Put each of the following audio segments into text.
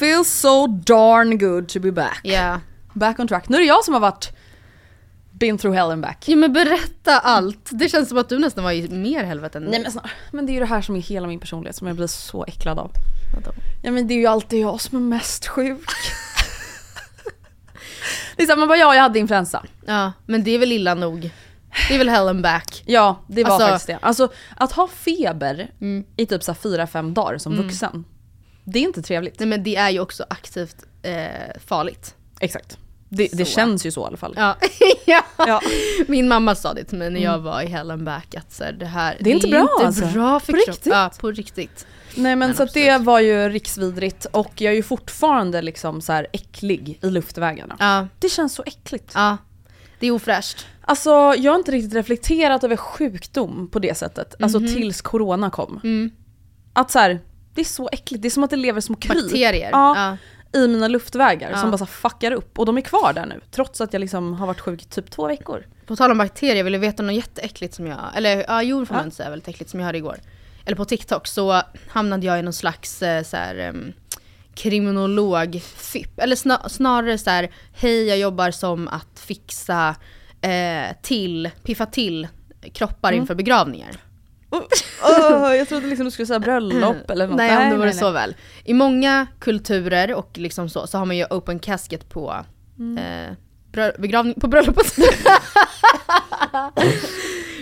Feels so darn good to be back. Ja. Back on track. Nu är det jag som har varit been through hell and back. ja men berätta allt. Det känns som att du nästan var i mer helvete än Nej men, snart, men det är ju det här som är hela min personlighet som jag blir så äcklad av. Vadå? Ja men det är ju alltid jag som är mest sjuk. det är så här, man bara ja jag hade influensa. Ja, men det är väl illa nog. Det är väl hell and back. Ja det var Alltså- faktiskt det. Alltså att ha feber Mm. i typ så här fyra fem dagar som vuxen. Det är inte trevligt. Nej men det är ju också aktivt eh, farligt. Exakt. Det, det känns ju så i alla fall. Ja. ja. Ja. Min mamma sa det till mig när jag var i hell and back att så här, det här Det är inte bra, inte alltså. bra för På kroppen. riktigt? Ja, på riktigt. Nej men, Men så det var ju riksvidrigt och jag är ju fortfarande liksom så här äcklig i luftvägarna. Ja, Det känns så äckligt. ja. Det är ofräscht. Alltså jag har inte riktigt reflekterat över sjukdom på det sättet. Alltså tills corona kom. Mm. Att så här, det är så äckligt. Det är som att det lever små kryp Bakterier. Ja, i mina luftvägar som bara så fuckar upp. Och de är kvar där nu. Trots att jag liksom har varit sjuk i typ två veckor. På tal om bakterier, vill du veta något jätteäckligt som jag, eller ja jo får man Ja. inte säga väldigt äckligt som jag hörde igår. Eller på TikTok så hamnade jag i någon slags eh, så här, kriminolog-fipp. Eller sna, snarare så här, hej jag jobbar som att fixa eh, till, piffa till kroppar inför begravningar. Oh, jag trodde liksom du skulle säga bröllop eller något. Nej, om det vore så väl. I många kulturer och liksom så, så har man ju open casket på Mm. eh, brö- begravning, på bröllopet.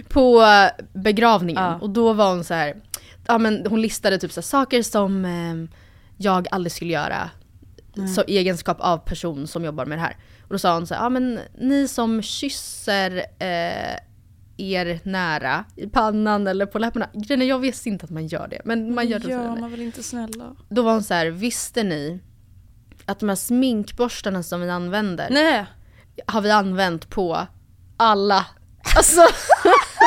på begravningen. Ja. Och då var hon så här, ja men hon listade typ så saker som eh, jag aldrig skulle göra. Så i egenskap av person som jobbar med det här. Och då sa hon så här, ja men ni som kysser eh, er nära i pannan eller på läpparna. Grejen är, jag visste inte att man gör det. Men man gör det. Ja, för man vill inte snälla. Då var hon så här, visste ni att de här sminkborstarna som vi använder Nej. har vi använt på alla. Alltså,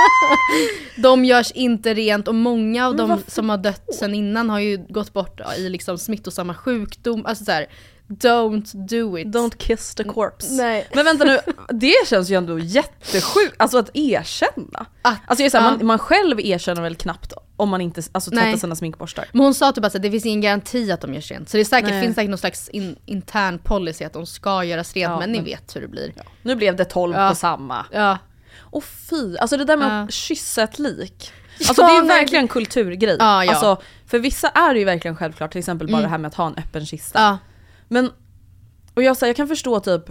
de görs inte rent och många av varför som har dött sen innan har ju gått bort i liksom smittosamma sjukdom. Alltså så här, don't do it. Don't kiss the corpse. Nej. Men vänta nu, det känns ju ändå jättesjukt, alltså att erkänna. Att- Alltså jag här, ja. man, man själv erkänner väl knappt om man inte alltså, tvättar Nej. sina sminkborstar. Men hon sa typ att det finns ingen garanti att de görs rent. Så det är säkert, Nej. finns säkert någon slags in, intern policy att de ska göras rent, Ja, men ni men- vet hur det blir. Nu blev det 12 Ja. på samma. Ja. Och fy, alltså det där med Ja. att kyssa ett lik. Alltså Ja, det är verkligen en kulturgrej. Ja, ja. Alltså, för vissa är det ju verkligen självklart, till exempel bara Mm. det här med att ha en öppen kista. Men, och jag, så här, jag kan förstå typ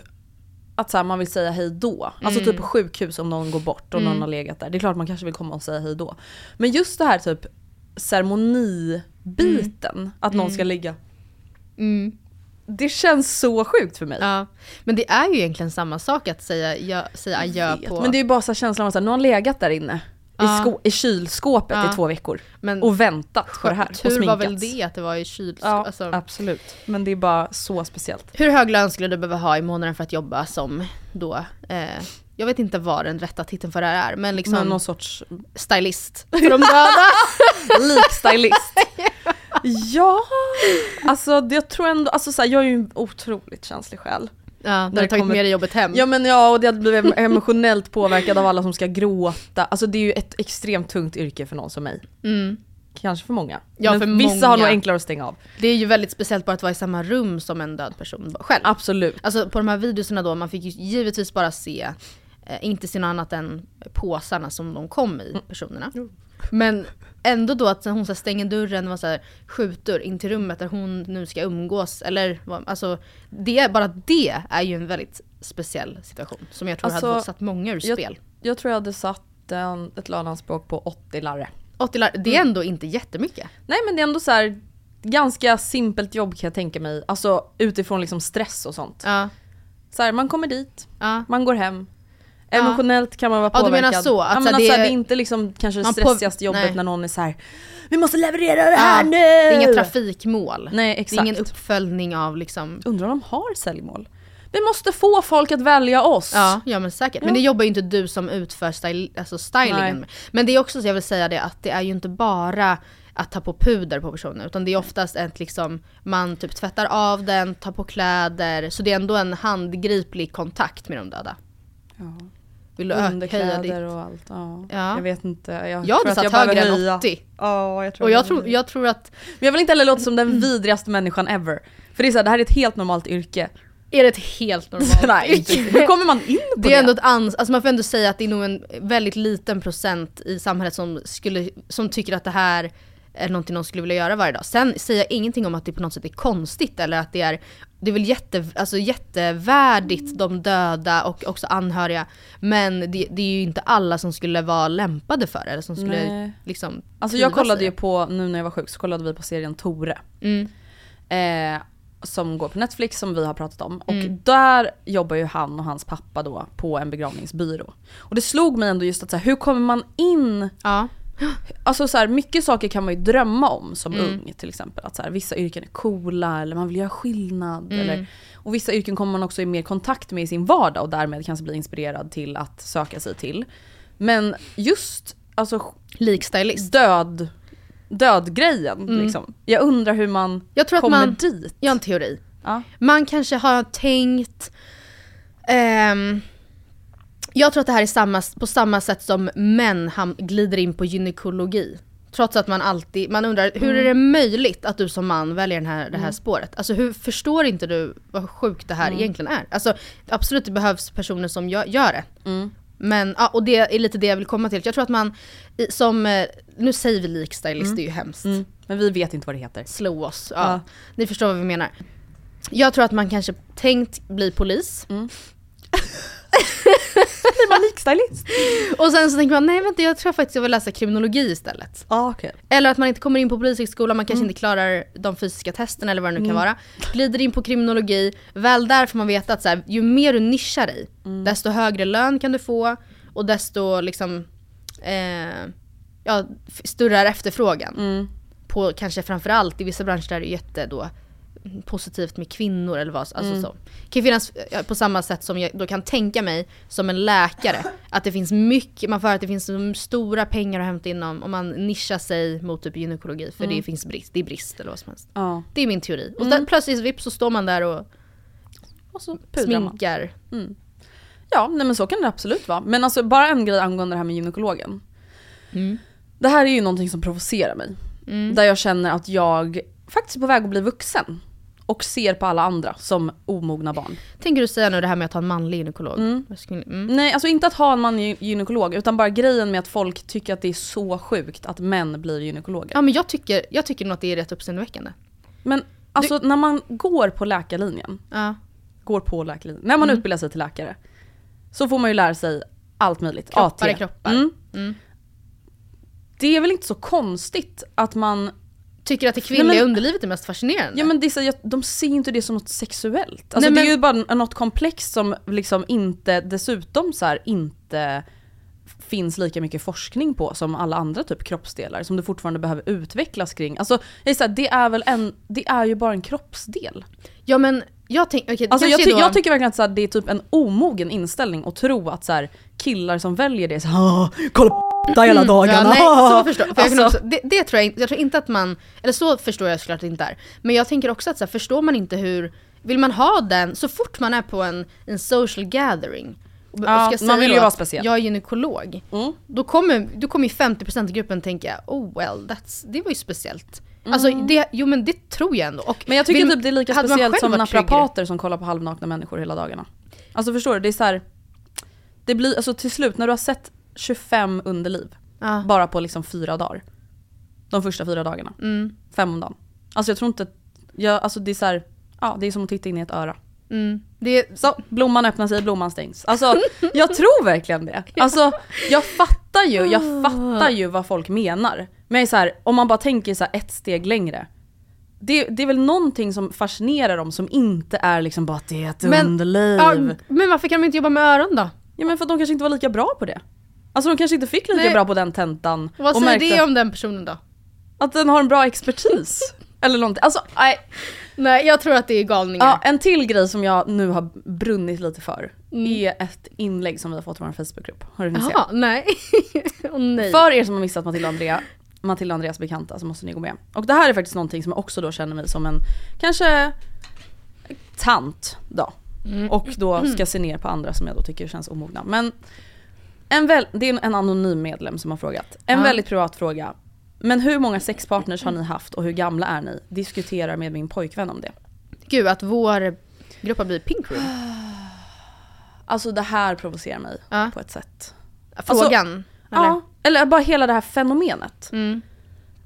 att så här, man vill säga hej då. Alltså Mm. typ på sjukhus om någon går bort och någon har legat där. Det är klart man kanske vill komma och säga hej då. Men just det här typ ceremonibiten, att någon ska ligga. Mm. Det känns så sjukt för mig. Ja, men det är ju egentligen samma sak att säga, ja, säga adjö på... Men det är ju bara så känslan av att nu har legat där inne. I, sko- i kylskåpet i två veckor. Men Och väntat på det här. och tur var väl det att det var i kylskåp. Ja, Alltså, absolut. Men det är bara så speciellt. hur hög lön skulle du behöva ha i månaden för att jobba som då, eh, jag vet inte vad den rätta titeln för det här är, men liksom Men någon sorts stylist för de döda. likstylist. ja, alltså jag tror ändå, alltså så här, jag är ju en otroligt känslig själ. Ja, du har tagit kommer- med dig jobbet hem. Ja men ja, och det blivit emotionellt påverkad av alla som ska gråta. Alltså det är ju ett extremt tungt yrke för någon som mig. Mm. Kanske för många. Ja, men för vissa många. har nog enklare att stänga av. Det är ju väldigt speciellt bara att vara i samma rum som en död person själv. Absolut. Alltså på de här videorna då, man fick ju givetvis bara se, eh, inte se något annat än påsarna som de kom i, personerna. Men ändå då att hon så stänger dörren och så här, skjuter in till rummet där hon nu ska umgås. Eller alltså, det, bara det är ju en väldigt speciell situation. Som jag tror hade Alltså, fått satt många ur jag- spel. Jag tror jag hade satt en, ett löneanspråk på 80 larre. 80 lar- det är ändå inte jättemycket. Nej men det är ändå så här ganska simpelt jobb kan jag tänka mig. Alltså utifrån liksom stress och sånt. Ja, Så här, man kommer dit, ja. man går hem. Emotionellt kan man vara Ja, du påverkad. menar så, att ja, men här, alltså, det- det är inte liksom kanske det stressigaste jobbet nej. när någon är så här. Vi måste leverera det här Ja, nu! Det är inga trafikmål. Nej Det exakt. är ingen uppföljning av liksom Undrar om de har säljmål? Vi måste få folk att välja oss. Ja, ja men säkert. Men det jobbar ju inte du som utför styl, alltså stylingen med. Men det är också så jag vill säga det att det är ju inte bara att ta på puder på personer utan det är oftast ett liksom, man typ tvättar av den, tar på kläder, så det är ändå en handgriplig kontakt med de döda. Ja. Vill du höja Underkläder ditt? och allt. Ja. Ja. Jag vet inte. Jag, Jag hade att satt jag högre än höja. 80. Ja, jag tror Och jag behöver tror, jag tror att, Men jag vill inte heller låta som den vidrigaste människan ever. För det är så här, det här är ett helt normalt yrke. är det ett helt normalt Nej, inte. Hur kommer man in på det? Det är ändå ett ans alltså man får ändå säga att det är nog en väldigt liten procent i samhället som, skulle, som tycker att det här är någonting de skulle vilja göra varje dag. Sen säger jag ingenting om att det på något sätt är konstigt eller att det är det är väl jätte, alltså jättevärdigt de döda och också anhöriga. Men det, det är ju inte alla som skulle vara lämpade för det eller som skulle Nej. liksom Alltså jag kollade ju på, nu när jag var sjuk så kollade vi på serien Tore. Mm. Eh, som går på Netflix som vi har pratat om. Och Mm. där jobbar ju han och hans pappa då på en begravningsbyrå. Och det slog mig ändå just att så här, hur kommer man in Ja. Alltså så här, mycket saker kan man ju drömma om som Mm. ung till exempel. Att så här, vissa yrken är coola eller man vill göra skillnad. Mm. Eller, och vissa yrken kommer man också i mer kontakt med i sin vardag och därmed kanske bli inspirerad till att söka sig till. Men just alltså Likstylist. död, dödgrejen liksom. Jag undrar hur man Mm. Jag tror att kommer man- dit. Jag har en teori. Ja. Man kanske har tänkt... ehm, jag tror att det här är samma, på samma sätt som män ham, glider in på gynekologi. Trots att man alltid, man undrar hur är det möjligt att du som man väljer den här, det här spåret? Alltså hur förstår inte du vad sjukt det här egentligen är? Alltså absolut det behövs personer som gör, gör det. Men, ja, och det är lite det jag vill komma till. Jag tror att man som, eh, nu säger vi likstylist, det är ju hemskt Mm. Men vi vet inte vad det heter. slå oss. Ja. Ja. Ni förstår vad vi menar. Jag tror att man kanske tänkt bli polis. Likstylist? Och sen så tänker man, nej vänta jag tror faktiskt jag vill läsa kriminologi istället. Ja okej. Eller att man inte kommer in på polishögskolan, man kanske inte klarar de fysiska testerna eller vad det nu kan vara. Glider in på kriminologi, väl där får man veta att så här, ju mer du nischar dig, desto högre lön kan du få och desto liksom, eh, ja, större är efterfrågan. På kanske framförallt i vissa branscher där det är jätte då positivt med kvinnor eller vad alltså så. Det kan finnas på samma sätt som jag då kan tänka mig som en läkare att det finns mycket, man får att det finns stora pengar att hämta in om, man nischar sig mot typ gynekologi för det finns brist, det är brist eller vad som helst. Ja. Det är min teori. Och där, plötsligt vips så står man där och Och så sminkar. Ja, nej men så kan det absolut vara. Men alltså bara en grej angående det här med gynekologen. Mm. Det här är ju någonting som provocerar mig. Där jag känner att jag faktiskt är på väg att bli vuxen. Och ser på alla andra som omogna barn. Tänker du säga nu det här med att ha en manlig gynekolog? Skulle- Mm. Nej, alltså inte att ha en manlig gynekolog, utan bara grejen med att folk tycker att det är så sjukt att män blir gynekologer. Ja men jag tycker, jag tycker nog att det är rätt uppseendeväckande. Men alltså när man går på läkarlinjen, Ja. går på läkarlinjen, när man utbildar sig till läkare, så får man ju lära sig allt möjligt. Kroppar AT. är kroppar. Mm. Mm. Det är väl inte så konstigt att man Tycker att det kvinnliga Nej, men- underlivet är mest fascinerande. Ja men det är så, jag- de ser inte det som något sexuellt. Alltså Nej, det är men- ju bara något komplext som liksom inte, dessutom så här, inte finns lika mycket forskning på som alla andra typ kroppsdelar som det fortfarande behöver utvecklas kring. Alltså jag är så här, det är väl en, det är ju bara en kroppsdel. Ja men jag tänker, okej Alltså jag, ty- då, jag tycker verkligen att här, det är typ en omogen inställning att tro att så här, killar som väljer det är så här, "Ah, kolla på hela dagarna. Ja, nej, ah." så förstår, för jag. Kan Alltså, också, det, det tror jag jag tror inte att man, eller så förstår jag såklart inte är. Men jag tänker också att så här, förstår man inte hur, vill man ha den, så fort man är på en, en social gathering, och Ja, ska man vill ju vara speciell. Jag är gynekolog. Mm. Då kommer, då kommer ju 50% i gruppen tänka, oh well, that's, det var ju speciellt. Alltså det, jo men det tror jag ändå. Och Mm. Men jag tycker vill- typ det är lika speciellt som naprapater som kollar på halvnakna människor hela dagarna. Alltså förstår du? Det är så här, det blir, alltså till slut när du har sett 25 underliv Ja. bara på liksom fyra dagar. De första fyra dagarna. Mm. Fem om dagen. Alltså jag tror inte, jag, alltså det är så här, ja det är som att titta in i ett öra. Mm. Det, Så, blomman öppnar sig, blomman stängs. Alltså jag tror verkligen det. Alltså jag fattar ju, jag fattar ju vad folk menar. Men så här, om man bara tänker så ett steg längre. Det, det är väl någonting som fascinerar dem som inte är liksom bara att det är ett Men- underliv. ja, Ja, men varför kan de inte jobba med öron då? men för att de kanske inte var lika bra på det. Alltså de kanske inte fick lika Nej. bra på den tentan. Vad säger det om den personen då? Att den har en bra expertis. Eller någonting. Alltså, nej. Nej jag tror att det är galningar. Ja, en till grej som jag nu har brunnit lite för Mm. är ett inlägg som vi har fått i vår Facebookgrupp. Har du se? Jaha, nej. Åh nej. För er som har missat Matilda och Andrea, Matilda och Andreas bekanta så måste ni gå med. Och det här är faktiskt någonting som jag också då känner mig som en, kanske tant då. Mm. Och då ska se ner på andra som jag då tycker känns omogna. Men en väl, det är en anonym medlem som har frågat. En Ja. väldigt privat fråga. Men hur många sexpartners har ni haft och hur gamla är ni? Diskuterar med min pojkvän om det. Gud att vår grupp har blivit pink room. Alltså det här provocerar mig Ja. på ett sätt. Frågan. eller? Ja, eller bara hela det här fenomenet. Mm.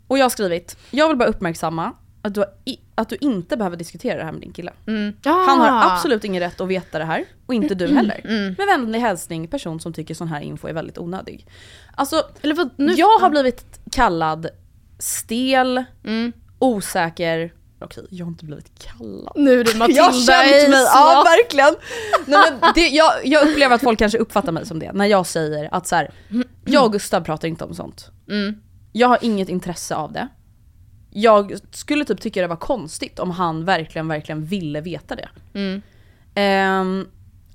Och jag har skrivit, jag vill bara uppmärksamma att du, har i, att du inte behöver diskutera det här med din kille. Mm. Han har Ah. absolut ingen rätt att veta det här, och inte du heller. Med vänlig hälsning, person som tycker sån här info är väldigt onödig. Alltså, Eller vad, nu, jag har blivit kallad stel, Mm. osäker, okej jag har inte blivit kallad. Nu är det Matilda Jag har känt mig, ja verkligen. Nej, men det, jag, jag upplever att folk kanske uppfattar mig som det när jag säger att så här, jag och Gustav pratar inte om sånt. Mm. Jag har inget intresse av det. Jag skulle typ tycka det var konstigt om han verkligen, verkligen ville veta det. Mm. Ehm,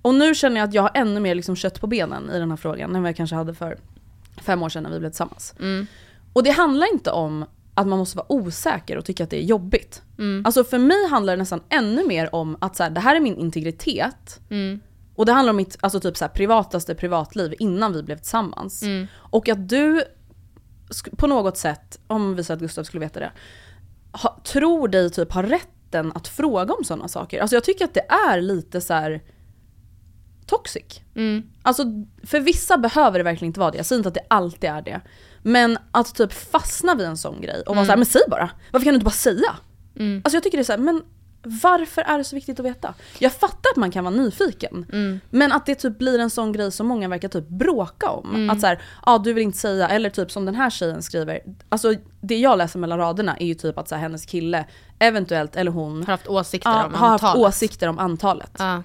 och nu känner jag att jag har ännu mer liksom kött på benen i den här frågan än vad jag kanske hade för fem år sedan när vi blev tillsammans. Mm. Och det handlar inte om att man måste vara osäker och tycka att det är jobbigt. Mm. Alltså för mig handlar det nästan ännu mer om att så här, det här är min integritet. Mm. Och det handlar om mitt alltså typ så här, privataste privatliv innan vi blev tillsammans. Mm. Och att du på något sätt, om vi säger att Gustav skulle veta det, ha, tror dig typ ha rätten att fråga om sådana saker. Alltså jag tycker att det är lite så här toxic. Mm. Alltså för vissa behöver det verkligen inte vara det, jag säger inte att det alltid är det. Men att typ fastna vid en sån grej och vara såhär, men säg bara! Varför kan du inte bara säga? Mm. Alltså jag tycker det är såhär, men varför är det så viktigt att veta? Jag fattar att man kan vara nyfiken, Mm. men att det typ blir en sån grej som många verkar typ bråka om. Mm. Att såhär, ja ah, du vill inte säga, eller typ som den här tjejen skriver. Alltså det jag läser mellan raderna är ju typ att så här, hennes kille, eventuellt, eller hon, Har haft åsikter ja, om har haft antalet. åsikter om antalet. Ja.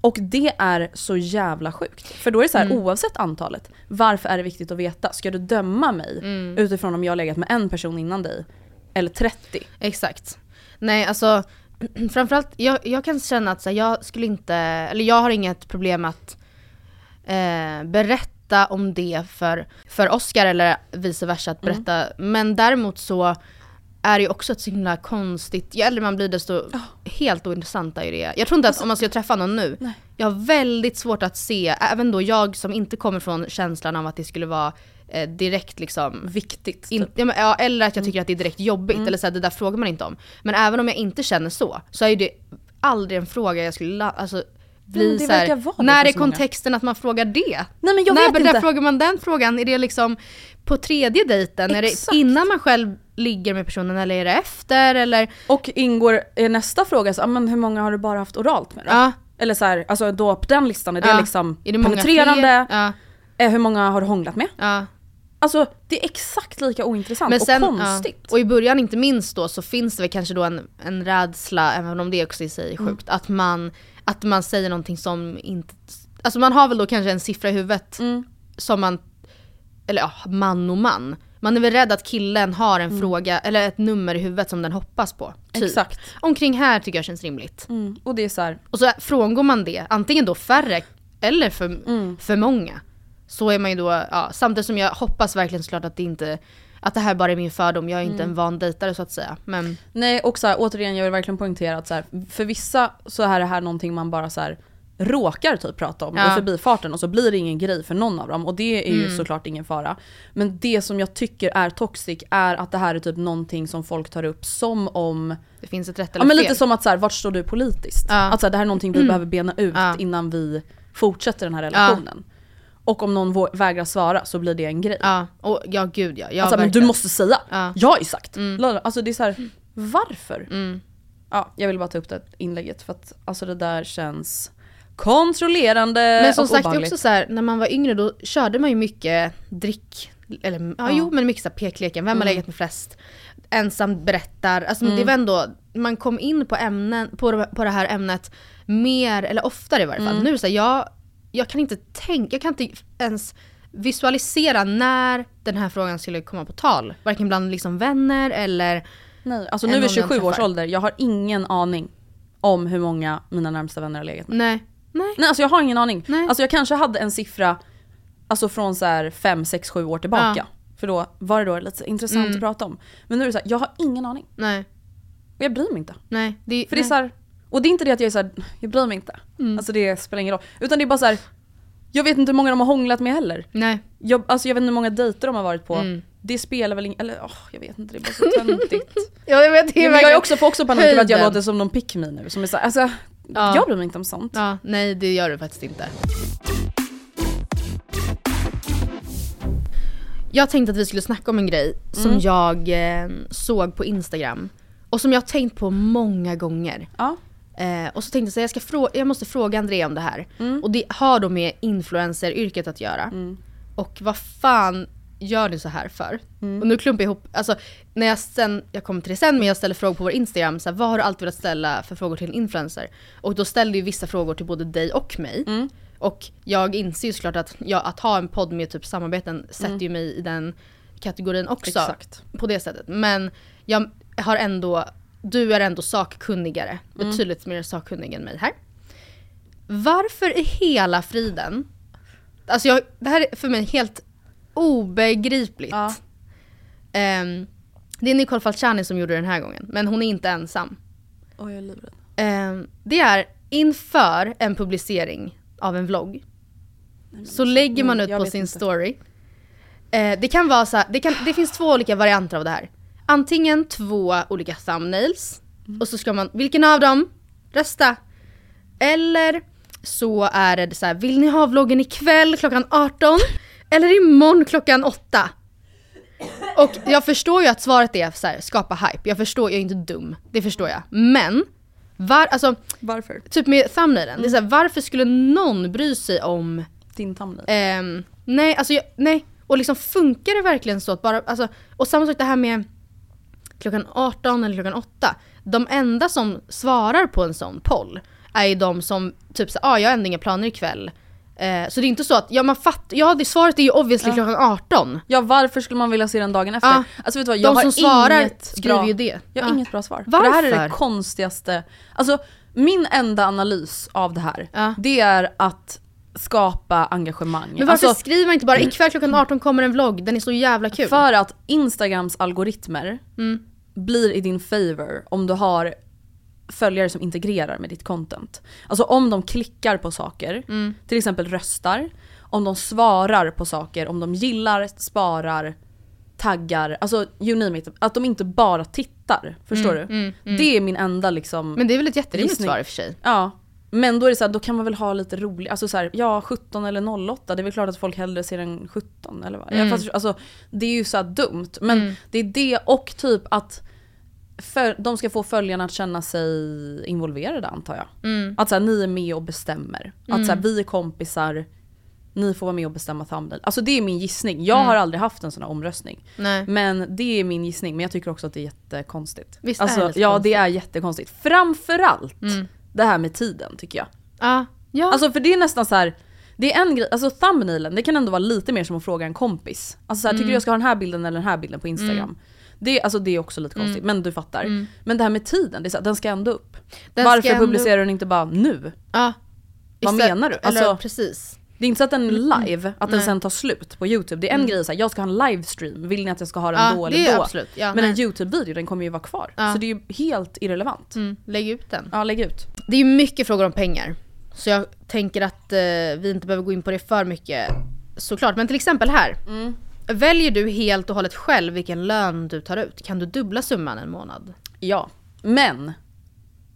Och det är så jävla sjukt. För då är det så här, Mm. oavsett antalet, varför är det viktigt att veta? Ska du döma mig Mm. utifrån om jag har legat med en person innan dig? Eller 30? Exakt. Nej alltså, framförallt jag, jag kan känna att så här, jag skulle inte, eller jag har inget problem att eh, berätta om det för, för Oscar eller vice versa att berätta. Men däremot så är ju också ett så himla konstigt, ju äldre man blir desto helt ointressant är det. Jag tror inte att om man ska träffa någon nu, Nej. jag har väldigt svårt att se, även då jag som inte kommer från känslan av att det skulle vara eh, direkt liksom Viktigt. in, typ. ja, eller att jag tycker att det är direkt jobbigt, eller så här, det där frågar man inte om. Men även om jag inte känner så, så är det aldrig en fråga jag skulle alltså, bli det så här, När är kontexten att man frågar det? Nej men jag när vet där inte. frågar man den frågan? Är det liksom på tredje dejten? Är det Exakt. innan man själv ligger med personen eller är det efter? Eller? Och ingår är nästa fråga, så, ah, men hur många har du bara haft oralt med då? Ja, Eller så här, alltså då på den listan, är det Ja. liksom är det penetrerande? Ja, Eh, hur många har du hånglat med? ja. Alltså det är exakt lika ointressant Men sen, och konstigt. Ja. Och i början inte minst då så finns det väl kanske då en, en rädsla, även om det också i sig är Mm. sjukt, att, man, att man säger någonting som inte... Alltså man har väl då kanske en siffra i huvudet Mm. som man, eller ja, man och man. Man är väl rädd att killen har en fråga, eller ett nummer i huvudet som den hoppas på. Typ. Mm. Exakt. Omkring här tycker jag känns rimligt. Mm. Och det är så här, Och så frångår man det, antingen då färre eller för, Mm. för många. Så är man ju då, ja, samtidigt som jag hoppas verkligen såklart att det inte, att det här bara är min fördom, jag är inte Mm. en van dejtare så att säga. Men Nej och så här, återigen jag vill verkligen poängtera att så här, för vissa så är det här någonting man bara så här, råkar typ prata om Ja. i förbifarten och så blir det ingen grej för någon av dem och det är ju Mm. såklart ingen fara. Men det som jag tycker är toxic är att det här är typ någonting som folk tar upp som om det finns ett rätt Ja eller men fel. lite som att så här, vart står du politiskt? Ja. Att så här, det här är någonting vi Mm. behöver bena ut Ja. innan vi fortsätter den här relationen. Och om någon vägrar svara så blir det en grej. Ja, och ja gud ja. ja alltså, men du måste säga, Ja. jag har ju sagt. Mm. Alltså det är så här, varför? Mm. Ja, jag vill bara ta upp det inlägget för att alltså det där känns kontrollerande Men som och sagt, obehagligt. också så här, när man var yngre då körde man ju mycket drick, eller ja, Ja. jo men mycket så här pekleken, vem har Mm. legat med flest? Ensam berättar, alltså Mm. det var ändå, man kom in på, ämnen, på, på det här ämnet mer, eller oftare i varje fall. Mm. Nu så här, jag, jag kan inte tänka, jag kan inte ens visualisera när den här frågan skulle komma på tal. Varken bland liksom vänner eller Nej, alltså nu jag 27 års ålder, jag har ingen aning om hur många mina närmsta vänner har legat med. Nej. Nej. Nej alltså jag har ingen aning. Nej. Alltså jag kanske hade en siffra alltså från så här 5, 6, 7 år tillbaka. Ja. För då var det då lite intressant Mm. att prata om. Men nu är det så här, jag har ingen aning. Nej. Och jag bryr mig inte. Nej. Det, För det är så här, och det är inte det att jag är så här, jag bryr mig inte. Mm. Alltså det spelar ingen roll. Utan det är bara så här, jag vet inte hur många de har hånglat med heller. Nej. Jag, alltså jag vet inte hur många dejter de har varit på. Mm. Det spelar väl ingen, eller åh, jag vet inte, det är bara så töntigt. Ja jag vet, det är Ja, jag är också, får också panik över att jag låter som någon pick me nu. Som är så här, alltså, Ja. jag bryr mig inte om sånt. Ja, nej det gör du faktiskt inte. Jag tänkte att vi skulle snacka om en grej som Mm. jag eh, såg på Instagram. Och som jag har tänkt på många gånger. Ja. Eh, och så tänkte jag så här, jag, ska frå- jag måste fråga Andrea om det här. Mm. Och det har då med influencer-yrket att göra. Och vad fan gör du så här för? Mm. Och nu klumpar jag ihop, alltså när jag sen, jag kommer till det sen men jag ställer frågor på vår Instagram, så här, vad har du alltid velat ställa för frågor till en influencer? Och då ställde ju vissa frågor till både dig och mig. Mm. Och jag inser ju såklart att, ja, att ha en podd med typ samarbeten sätter Mm. ju mig i den kategorin också. Exakt. På det sättet. Men jag har ändå, du är ändå sakkunnigare. Mm. Betydligt mer sakkunnig än mig här. Varför i hela friden, alltså jag, det här är för mig helt obegripligt. Ja. Ehm, det är Nicole Falciani som gjorde den här gången, men hon är inte ensam. Oj, jag är livrädd. Ehm, det är inför en publicering av en vlogg. Så lägger man ut på sin inte. story. Eh, det kan vara så här, det, kan, det finns två olika varianter av det här. Antingen två olika thumbnails. Mm. Och så ska man, vilken av dem? Rösta. Eller så är det så här, vill ni ha vloggen ikväll klockan 18? Eller imorgon klockan 8? Och jag förstår ju att svaret är så här, skapa hype. Jag förstår, jag är inte dum. Det förstår jag. Men, var, alltså, Varför? typ med thumbnailen. Det är så här, varför skulle någon bry sig om Din thumbnail. Ehm, nej, alltså jag, nej. Och liksom funkar det verkligen så att bara, alltså, och samma sak det här med klockan 18 eller klockan 8. De enda som svarar på en sån poll är ju de som typ såhär, ah, jag har ändå inga planer ikväll. Eh, så det är inte så att, ja man fattar, ja det svaret är ju obviously Ja. klockan 18. Ja varför skulle man vilja se den dagen efter? Ja. Alltså vet du vad, jag De som svarar inget skriver bra, ju det. Jag har Ja. inget bra svar. För det här är det Varför? konstigaste, alltså min enda analys av det här, det är att skapa engagemang. Men varför alltså, skriver man inte bara ikväll klockan 18 kommer en vlogg, den är så jävla kul. För att Instagrams algoritmer Mm. blir i din favor om du har följare som integrerar med ditt content. Alltså om de klickar på saker, Mm. till exempel röstar, om de svarar på saker, om de gillar, sparar, taggar, alltså you name it. Att de inte bara tittar. Förstår Mm, du? mm, mm. Det är min enda liksom Men det är väl ett jätterimligt svar i och för sig. Ja. Men då är det så här, då kan man väl ha lite roligt, alltså så här, ja 17 eller 08, det är väl klart att folk hellre ser en 17 eller vad? Mm. Fast, alltså, det är ju så dumt. Men Mm. det är det och typ att för, de ska få följarna att känna sig involverade antar jag. Mm. Att så här, ni är med och bestämmer. Att så här, Mm. vi är kompisar, ni får vara med och bestämma thumbnail. Alltså det är min gissning. Jag Mm. har aldrig haft en sån här omröstning. Nej. Men det är min gissning, men jag tycker också att det är jättekonstigt. Visst är alltså, det lite ja konstigt? det är jättekonstigt. Framförallt Mm. Det här med tiden tycker jag. Ja. ja. Alltså för det är nästan så här. Det är en grej, alltså thumbnailen, det kan ändå vara lite mer som att fråga en kompis. Alltså såhär, tycker du jag ska ha den här bilden eller den här bilden på Instagram? Det, alltså det är också lite konstigt, men du fattar. Men det här med tiden, det är så, här, den ska ändå upp. Den Varför publicerar du den inte bara nu? Ja. Vad Istället- menar du? Eller Alltså- precis. Det är inte så att den är live, att den Nej. sen tar slut på YouTube. Det är en grej såhär, jag ska ha en livestream, vill ni att jag ska ha den Ja, då eller då? absolut. Ja, men en nej. YouTube-video den kommer ju vara kvar. Ja. Så det är ju helt irrelevant. Mm, lägg ut den. Ja, lägg ut. Det är ju mycket frågor om pengar. Så jag tänker att eh, vi inte behöver gå in på det för mycket såklart. Men till exempel här. Mm. Väljer du helt och hållet själv vilken lön du tar ut? Kan du dubbla summan en månad? Ja, men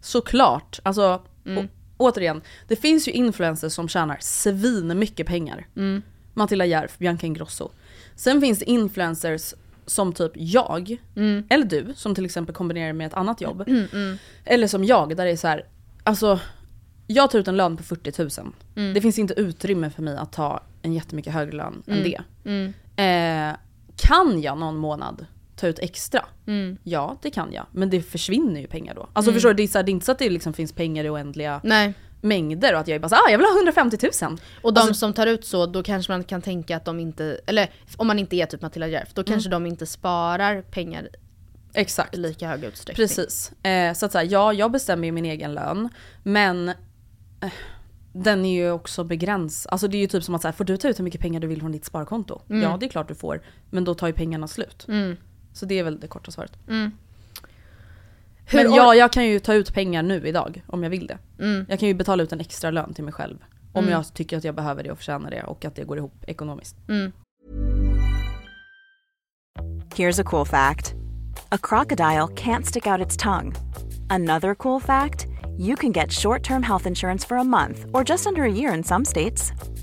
såklart, alltså Mm. Återigen, det finns ju influencers som tjänar svin mycket pengar. Mm. Matilda Järf, Bianca Ingrosso. Sen finns det influencers som typ jag, Mm. eller du som till exempel kombinerar med ett annat jobb. Eller som jag där det är så här, alltså jag tar ut en lön på 40 000. Mm. Det finns inte utrymme för mig att ta en jättemycket högre lön än det. Mm. Eh, kan jag någon månad ta ut extra? Mm. Ja, det kan jag. Men det försvinner ju pengar då. Alltså förstår du, det är, så här, det är inte så att det liksom finns pengar i oändliga Nej. mängder och att jag är bara så, ah, jag vill ha 150 000. Och de Alltså- som tar ut så, då kanske man kan tänka att de inte, eller om man inte är typ Matilda Järf, då kanske de inte sparar pengar Exakt. i lika hög utsträckning. Precis. Eh, så att säga, ja, jag bestämmer ju min egen lön. Men eh, den är ju också begränsad. Alltså det är ju typ som att så här, får du ta ut hur mycket pengar du vill från ditt sparkonto? Ja, det är klart du får. Men då tar ju pengarna slut. Mm. Så det är väl det korta svaret. Hur Men ja, jag kan ju ta ut pengar nu idag om jag vill det. Mm. Jag kan ju betala ut en extra lön till mig själv. Om jag tycker att jag behöver det och förtjänar det och att det går ihop ekonomiskt. Here's a cool fact a crocodile can't stick out its tongue. Another cool fact you can get short term health insurance for a month or just under a year in some states.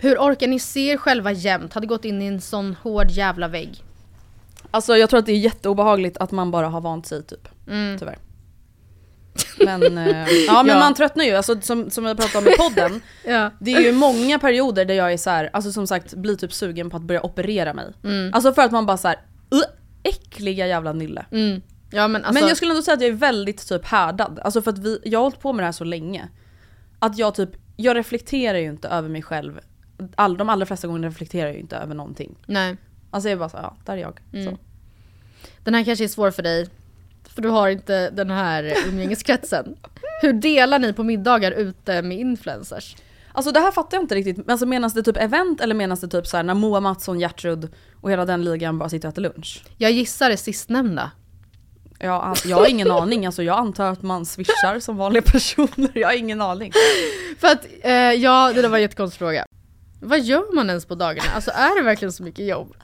Hur orkar ni se er själva jämt? Hade gått in i en sån hård jävla vägg. Alltså jag tror att det är jätteobehagligt att man bara har vant sig typ. Tyvärr. Men, eh, ja, men Ja. man tröttnar ju, alltså, som, som jag pratade om i podden. Ja. Det är ju många perioder där jag är så här, alltså som sagt blir typ sugen på att börja operera mig. Alltså för att man bara så här, "Ugh, äckliga jävla nille. Mm. Ja men alltså. Men jag skulle ändå säga att jag är väldigt typ härdad. Alltså för att vi, jag har hållit på med det här så länge. Att jag typ, jag reflekterar ju inte över mig själv. All, de allra flesta gånger reflekterar jag ju inte över någonting. Nej. Alltså jag är bara så, ja där är jag. Så. Den här kanske är svår för dig. För du har inte den här umgängeskretsen. Hur delar ni på middagar ute med influencers? Alltså det här fattar jag inte riktigt. Alltså menas det typ event eller menas det typ så här när Moa Mattsson, Gertrud och hela den ligan bara sitter och äter lunch? Jag gissar det sistnämnda. An- jag har ingen aning, alltså jag antar att man swishar som vanliga personer. Jag har ingen aning. För att, eh, ja det där var en jättekonstig fråga. Vad gör man ens på dagarna? Alltså är det verkligen så mycket jobb?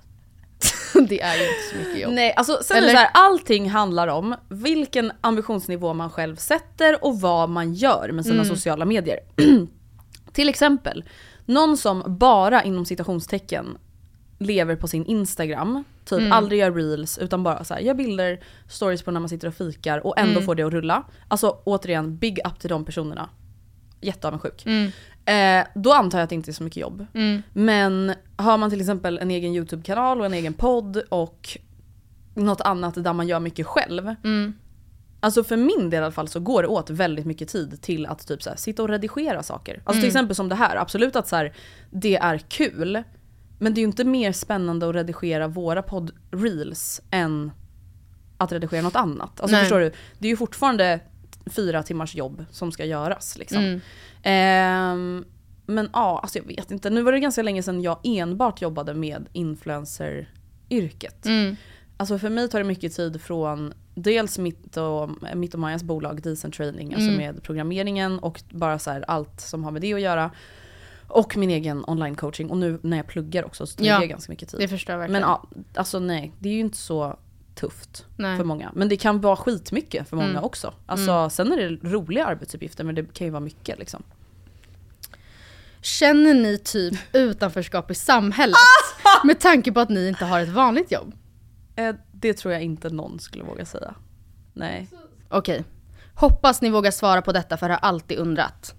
det är ju inte så mycket jobb. Nej, alltså sen är Eller- det så här, allting handlar om vilken ambitionsnivå man själv sätter och vad man gör med sina sociala medier. Till exempel, någon som bara inom citationstecken lever på sin Instagram, typ aldrig gör reels utan bara så här, gör bilder, stories på när man sitter och fikar och ändå får det att rulla. Alltså återigen, big up till de personerna. jätteavundsjuk. Mm. Eh, då antar jag att det inte är så mycket jobb. Mm. Men har man till exempel en egen YouTube-kanal och en egen podd och något annat där man gör mycket själv. Mm. Alltså för min del i alla fall så går det åt väldigt mycket tid till att typ så här, sitta och redigera saker. Alltså till Mm. exempel som det här, absolut att så här, det är kul. Men det är ju inte mer spännande att redigera våra podd-reels än att redigera något annat. Alltså Nej. förstår du? Det är ju fortfarande fyra timmars jobb som ska göras liksom. Mm. Ehm, men ja, alltså jag vet inte. Nu var det ganska länge sedan jag enbart jobbade med influencer-yrket. Mm. Alltså för mig tar det mycket tid från dels mitt och, mitt och Majas bolag Decent Training, alltså Mm. med programmeringen och bara så här allt som har med det att göra. Och min egen online coaching och nu när jag pluggar också så tar Ja, det ganska mycket tid. Det förstår jag verkligen. Men ja, alltså nej, det är ju inte så tufft Nej. för många. Men det kan vara skitmycket för många Mm. också. Alltså Mm. sen är det roliga arbetsuppgifter men det kan ju vara mycket liksom. Känner ni typ utanförskap i samhället? med tanke på att ni inte har ett vanligt jobb? Eh, det tror jag inte någon skulle våga säga. Nej. Okej. Hoppas ni vågar svara på detta för jag har alltid undrat.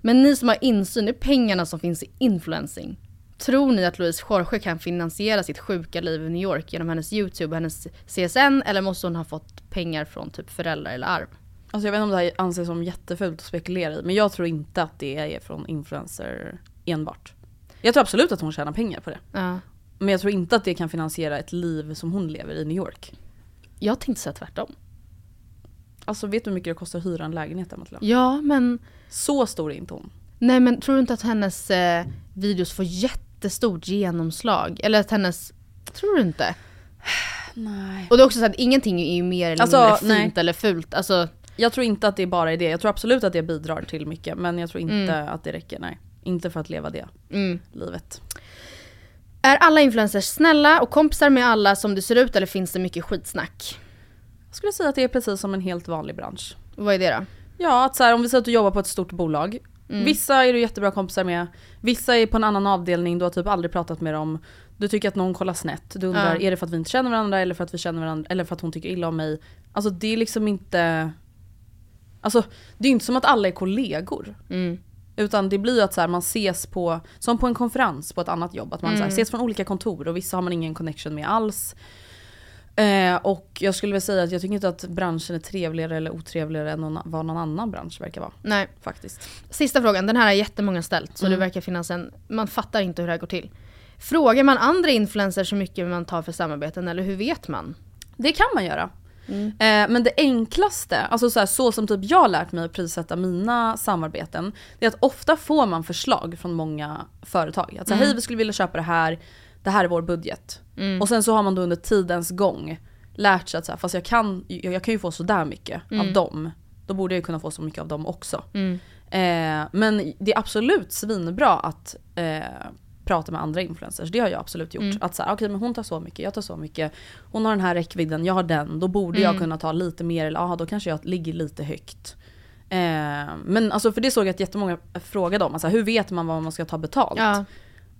Men ni som har insyn i pengarna som finns i influencing. Tror ni att Louise Jorge kan finansiera sitt sjuka liv i New York genom hennes YouTube och hennes CSN eller måste hon ha fått pengar från typ föräldrar eller arv? Alltså jag vet inte om det här anses som jättefult att spekulera i, men jag tror inte att det är från influencer enbart. Jag tror absolut att hon tjänar pengar på det. Ja. Men jag tror inte att det kan finansiera ett liv som hon lever i New York. Jag tänkte säga tvärtom. Alltså vet du hur mycket det kostar att hyra en lägenhet där Matilda? Ja men, Så stor är inte hon. nej men tror du inte att hennes eh, videos får jättestort genomslag? Eller att hennes, tror du inte? Nej. Och det är också så att ingenting är ju mer eller Alltså, mindre fint nej. eller fult. Alltså, Jag tror inte att det bara är det. Jag tror absolut att det bidrar till mycket men jag tror inte Mm. att det räcker. Nej. Inte för att leva det mm. livet. Är alla influencers snälla och kompisar med alla som det ser ut eller finns det mycket skitsnack? Jag skulle säga att det är precis som en helt vanlig bransch. Vad är det då? Ja, att så här, om vi säger att du jobbar på ett stort bolag. Mm. Vissa är du jättebra kompisar med, vissa är på en annan avdelning, du har typ aldrig pratat med dem. Du tycker att någon kollar snett, du undrar Ja. är det för att vi inte känner varandra eller för att vi känner varandra eller för att hon tycker illa om mig. Alltså det är liksom inte... Alltså det är inte som att alla är kollegor. Mm. Utan det blir ju att så här, man ses på, som på en konferens på ett annat jobb, att man så här, Mm. ses från olika kontor och vissa har man ingen connection med alls. Eh, och jag skulle väl säga att jag tycker inte att branschen är trevligare eller otrevligare än någon, vad någon annan bransch verkar vara. Nej. Faktiskt. Sista frågan, den här har jättemånga ställt så Mm. det verkar finnas en, man fattar inte hur det här går till. Frågar man andra influencers hur mycket man tar för samarbeten eller hur vet man? Det kan man göra. Mm. Eh, men det enklaste, alltså så, här, så som typ jag har lärt mig att prissätta mina samarbeten, det är att ofta får man förslag från många företag. Att säga, Mm. hej vi skulle vilja köpa det här, det här är vår budget. Mm. Och sen så har man då under tidens gång lärt sig att så här, fast jag kan, jag, jag kan ju få sådär mycket av Mm. dem. Då borde jag kunna få så mycket av dem också. Mm. Eh, men det är absolut svinbra att eh, prata med andra influencers. Det har jag absolut gjort. Mm. Att så här, okej men hon tar så mycket, jag tar så mycket. Hon har den här räckvidden, jag har den. Då borde jag Mm. kunna ta lite mer, eller aha, då kanske jag ligger lite högt. Eh, men alltså för det såg jag att jättemånga frågade om. Alltså, hur vet man vad man ska ta betalt? Ja.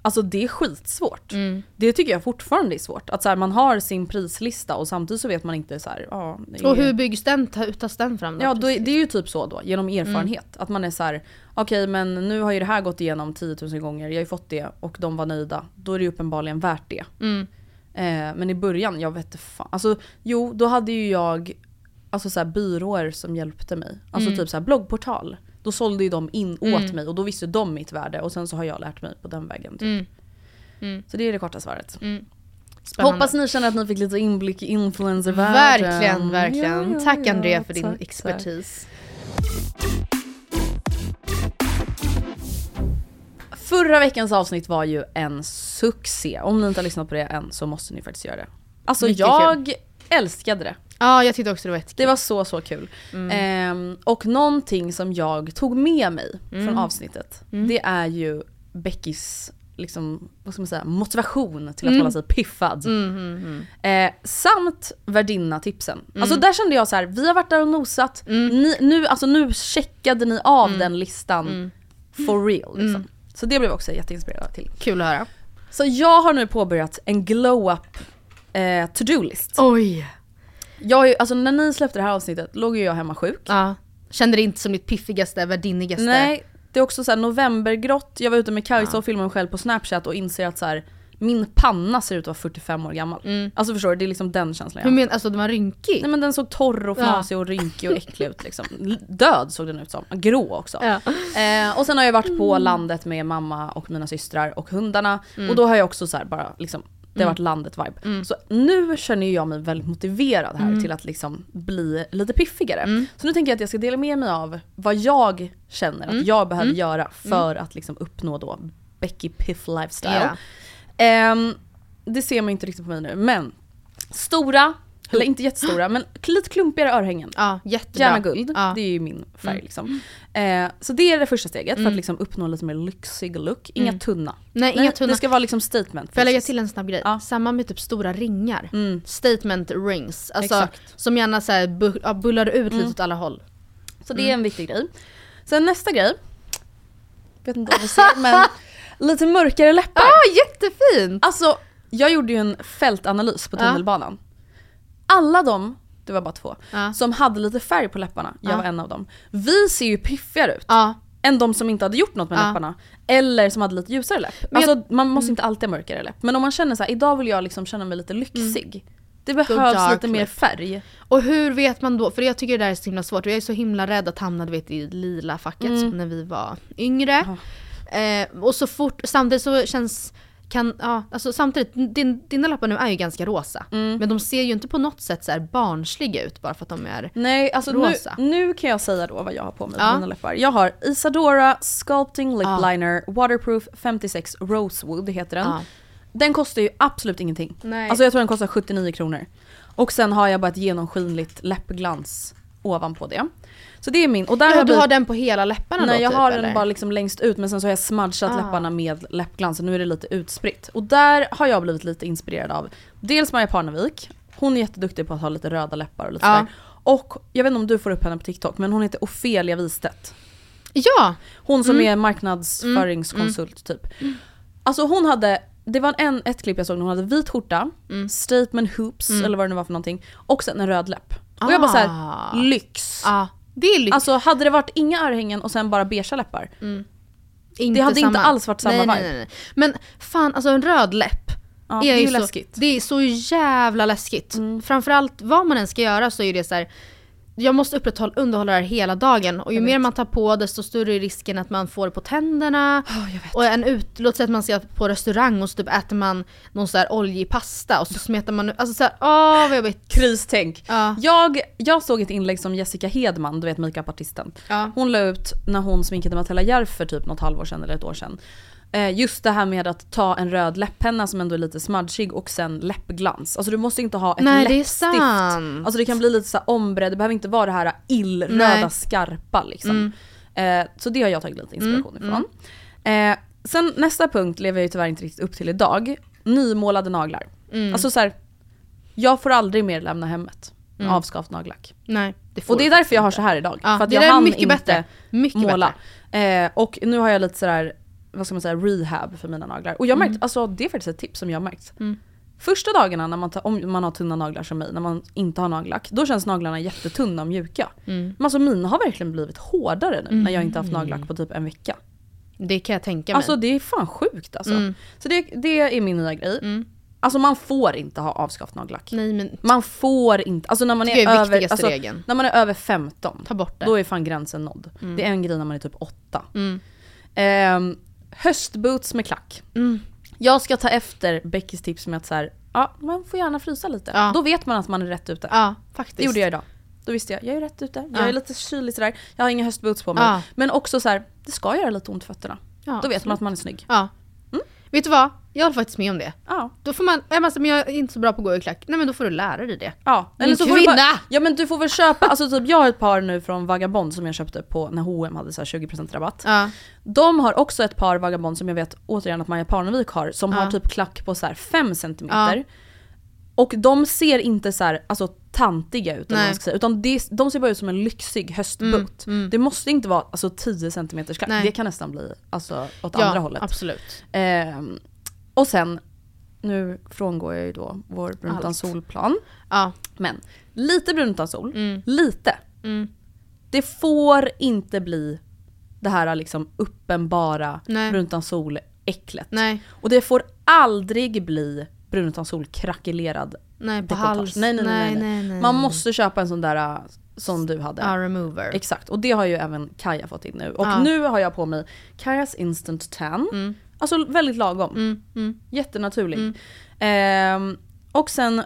Alltså det är skitsvårt. Mm. Det tycker jag fortfarande är svårt. Att så här, man har sin prislista och samtidigt så vet man inte så här, ja, det Och är- hur byggs den, ta- tas den fram då? Ja, då, är- det är ju typ så då, genom erfarenhet. Att man är så här: okej men nu har ju det här gått igenom 10 000 gånger, jag har ju fått det och de var nöjda. Då är det ju uppenbarligen värt det. Mm. Eh, men i början, jag vet inte fan. Alltså jo, då hade ju jag alltså, så här, byråer som hjälpte mig. Alltså Mm. typ så här, bloggportal. Då sålde ju de in åt Mm. mig och då visste de mitt värde och sen så har jag lärt mig på den vägen. Typ. Mm. Mm. Så det är det korta svaret. Mm. Spännande. Hoppas ni känner att ni fick lite inblick i influencervärlden. Verkligen, verkligen. Ja, ja, tack Andrea för din tack, tack. expertis. Förra veckans avsnitt var ju en succé. Om ni inte har lyssnat på det än så måste ni faktiskt göra det. Alltså Mycket jag älskade det. Ja, jag tyckte också det var jättekul. Det var så så kul. Mm. Ehm, och någonting som jag tog med mig Mm. från avsnittet, Mm. det är ju Beckys liksom, vad ska man säga, motivation till att Mm. hålla sig piffad. Eh, samt värdinna-tipsen. Alltså där kände jag så här: vi har varit där och nosat, ni, nu, alltså, nu checkade ni av den listan for real. Liksom. Så det blev jag också jätteinspirerad till. Kul att höra. Så jag har nu påbörjat en glow-up eh, to-do-list. Oj! Jag alltså när ni släppte det här avsnittet låg ju jag hemma sjuk. Ja. Kände det inte som ditt piffigaste, värdinnigaste? Nej, det är också så här novembergrått. Jag var ute med Kajsa och filmade mig själv på snapchat och inser att så här, min panna ser ut att vara 45 år gammal. Alltså förstår du, det är liksom den känslan jag har. men, alltså den var rynkig? Nej men den såg torr och Ja. fnasig och rynkig och äcklig ut liksom. Död såg den ut som. Grå också. Ja. Eh, och sen har jag varit på landet med mamma och mina systrar och hundarna. Mm. Och då har jag också så här bara liksom, det har varit landet-vibe. Mm. Så nu känner jag mig väldigt motiverad här till att liksom bli lite piffigare. Mm. Så nu tänker jag att jag ska dela med mig av vad jag känner Mm. att jag behöver göra för att liksom uppnå då Becky Piff lifestyle. Ja. Ehm, det ser man inte riktigt på mig nu, men stora, eller inte jättestora, men lite klumpigare örhängen. Ja, jättebra. Gärna guld, Ja. det är ju min färg liksom. Eh, så det är det första steget för att liksom uppnå lite mer lyxig look. Inga tunna. Nej, inga tunna. Det ska vara liksom statement. Får jag lägga till en snabb grej? Ja. Samma med typ stora ringar. Mm. Statement rings. Alltså, Exakt. som gärna så här bu- ja, bullar ut Mm. lite åt alla håll. Så det är en viktig grej. Sen nästa grej, vet inte om du ser men lite mörkare läppar. Ah, jättefint! Alltså, jag gjorde ju en fältanalys på Ja. tunnelbanan. Alla de, det var bara två, Ja. som hade lite färg på läpparna, jag Ja. var en av dem. Vi ser ju piffigare ut. Ja. än de som inte hade gjort något med läpparna. Eller som hade lite ljusare läpp. Men jag- alltså, man måste inte alltid ha mörkare läpp. Men om man känner så här, idag vill jag liksom känna mig lite lyxig. Det behövs lite mer färg. Och hur vet man då? För jag tycker det där är så himla svårt. Jag är så himla rädd att hamna du vet, i lila facket Mm. som när vi var yngre. Eh, och så fort, samtidigt så känns kan, ja, alltså samtidigt, din, dina lappar nu är ju ganska rosa. Mm. Men de ser ju inte på något sätt så barnsliga ut bara för att de är Nej, alltså nu, rosa. nu kan jag säga då vad jag har på mig Ja. mina läppar. Jag har Isadora Sculpting Lip Ja. Liner Waterproof 56 Rosewood heter den. Ja. Den kostar ju absolut ingenting. Nej. Alltså jag tror den kostar 79 kronor. Och sen har jag bara ett genomskinligt läppglans ovanpå det. Så det är min. Och där Ja, har du har den på hela läpparna Nej då jag typ, har eller? den bara liksom längst ut men sen så har jag smudgat Ah. läpparna med läppglans och nu är det lite utspritt. Och där har jag blivit lite inspirerad av dels Maja Parnevik, hon är jätteduktig på att ha lite röda läppar och lite Ja. sådär. Och jag vet inte om du får upp henne på TikTok men hon heter Ofelia Wistedt. Ja! Hon som Mm. är marknadsföringskonsult typ. Alltså hon hade, det var en, ett klipp jag såg när hon hade vit skjorta, Mm. statement hoops eller vad det nu var för någonting och sen en röd läpp. Och jag bara såhär, Ah. lyx. Ja, det är lyx. Alltså hade det varit inga örhängen och sen bara beigea läppar, Inte det hade inte samma. alls varit samma nej, vibe. nej, nej, nej. Men fan, alltså en röd läpp. Ja, det är ju ju så, läskigt. Det är så jävla läskigt. Framförallt vad man än ska göra så är det så här. Jag måste upprätthålla, underhålla det här hela dagen och ju mer man tar på desto större är risken att man får det på tänderna. och en ut, låt säga att man ska på restaurang och så typ äter man någon så här oljig pasta och så smetar man alltså så här, åh vad jobbigt. Kristänk. Ja. Jag, jag såg ett inlägg som Jessica Hedman, du vet makeupartisten. Ja. Hon la ut när hon sminkade Matilda Järf för typ något halvår sedan eller ett år sedan. Eh, just det här med att ta en röd läpppenna som ändå är lite smudgig och sen läppglans. Alltså du måste inte ha ett Nej, det är läppstift. sant. Alltså det kan bli lite så ombre, det behöver inte vara det här illröda Nej. Mm. skarpa liksom. Eh, så det har jag tagit lite inspiration ifrån. Eh, sen nästa punkt lever jag ju tyvärr inte riktigt upp till idag. Nymålade naglar. Mm. Alltså så här, jag får aldrig mer lämna hemmet med avskavt nagellack. Nej, det Och det är därför jag har så här idag. Ja, för att jag hann mycket inte bättre. Mycket måla. Eh, och nu har jag lite sådär, vad ska man säga, rehab för mina naglar. Och jag märkt, Mm. alltså det är faktiskt ett tips som jag har märkt. Första dagarna när man tar, om man har tunna naglar som mig, när man inte har nagellack, då känns naglarna jättetunna och mjuka. Mm. Men alltså mina har verkligen blivit hårdare nu när jag inte haft nagellack på typ en vecka. Det kan jag tänka mig. Alltså det är fan sjukt alltså. Mm. Så det, det är min nya grej. Alltså man får inte ha avskavt nagellack. Nej men Man får inte, alltså när man är, är över, alltså, regeln. när man är över 15, ta bort det. då är fan gränsen nådd. Det är en grej när man är typ 8. Mm. Höstboots med klack. Mm. Jag ska ta efter Beckys tips med att så här, ja, man får gärna frysa lite. Ja. Då vet man att man är rätt ute. Ja, faktiskt. Det gjorde jag idag. Då visste jag, jag är rätt ute. Jag Ja. är lite kylig sådär. Jag har inga höstboots på mig. Men också så här, det ska göra lite ont i fötterna. Då vet man absolut. att man är snygg. Ja. Vet du vad? Jag håller faktiskt med om det. Ja. Då får man, jag, måste, men jag är inte så bra på att gå i klack. Nej men då får du lära dig det. Ja, Min får du kvinna! bara, Ja men du får väl köpa, alltså typ jag har ett par nu från Vagabond som jag köpte på när H&M hade så här 20% rabatt. Ja. De har också ett par Vagabond som jag vet återigen att Maja Parnevik har som Ja. har typ klack på så här 5 cm. Ja. Och de ser inte så här, alltså tantiga ut eller vad man ska säga, utan det, de ser bara ut som en lyxig höstboot. Det måste inte vara alltså, 10 cm klack, Nej. det kan nästan bli alltså, åt ja, andra hållet. absolut. Ehm, och sen, nu frångår jag ju då vår brun utan solplan. Ja. Men lite brun utan sol, Mm. lite. Mm. det får inte bli det här liksom uppenbara Nej. utan sol äcklet. Nej, Och det får aldrig bli brun utan sol krackelerad nej på hals. Nej, nej, nej, nej. nej, nej. Man måste köpa en sån där äh, som du hade. Ja, remover. Exakt, och det har ju även Kaja fått in nu. Och Ja. nu har jag på mig Kajas Instant Tan. Alltså väldigt lagom. Mm, mm. Jättenaturlig. Ehm, och sen,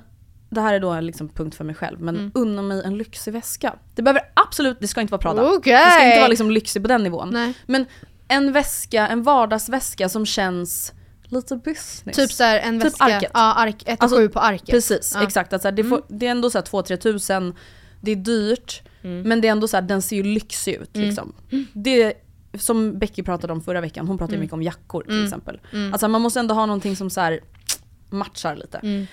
det här är då en liksom punkt för mig själv, men Mm. unna mig en lyxig väska. Det behöver absolut, det ska inte vara Prada. Okej. Det ska inte vara liksom lyxig på den nivån. Nej. Men en väska, en vardagsväska som känns lite business. Typ såhär en Typ väska, arket. ja ark, 1 Alltså, 7 på arket. Precis, Ja. Mm. exakt. Att så här, det, får, det är ändå 2-3 tusen, det är dyrt, Mm. men det är ändå så här, den ser ju lyxig ut. Liksom. Det, som Becky pratade om förra veckan, hon Mm. pratade ju mycket om jackor till exempel. Alltså man måste ändå ha någonting som så här, matchar lite. Mm.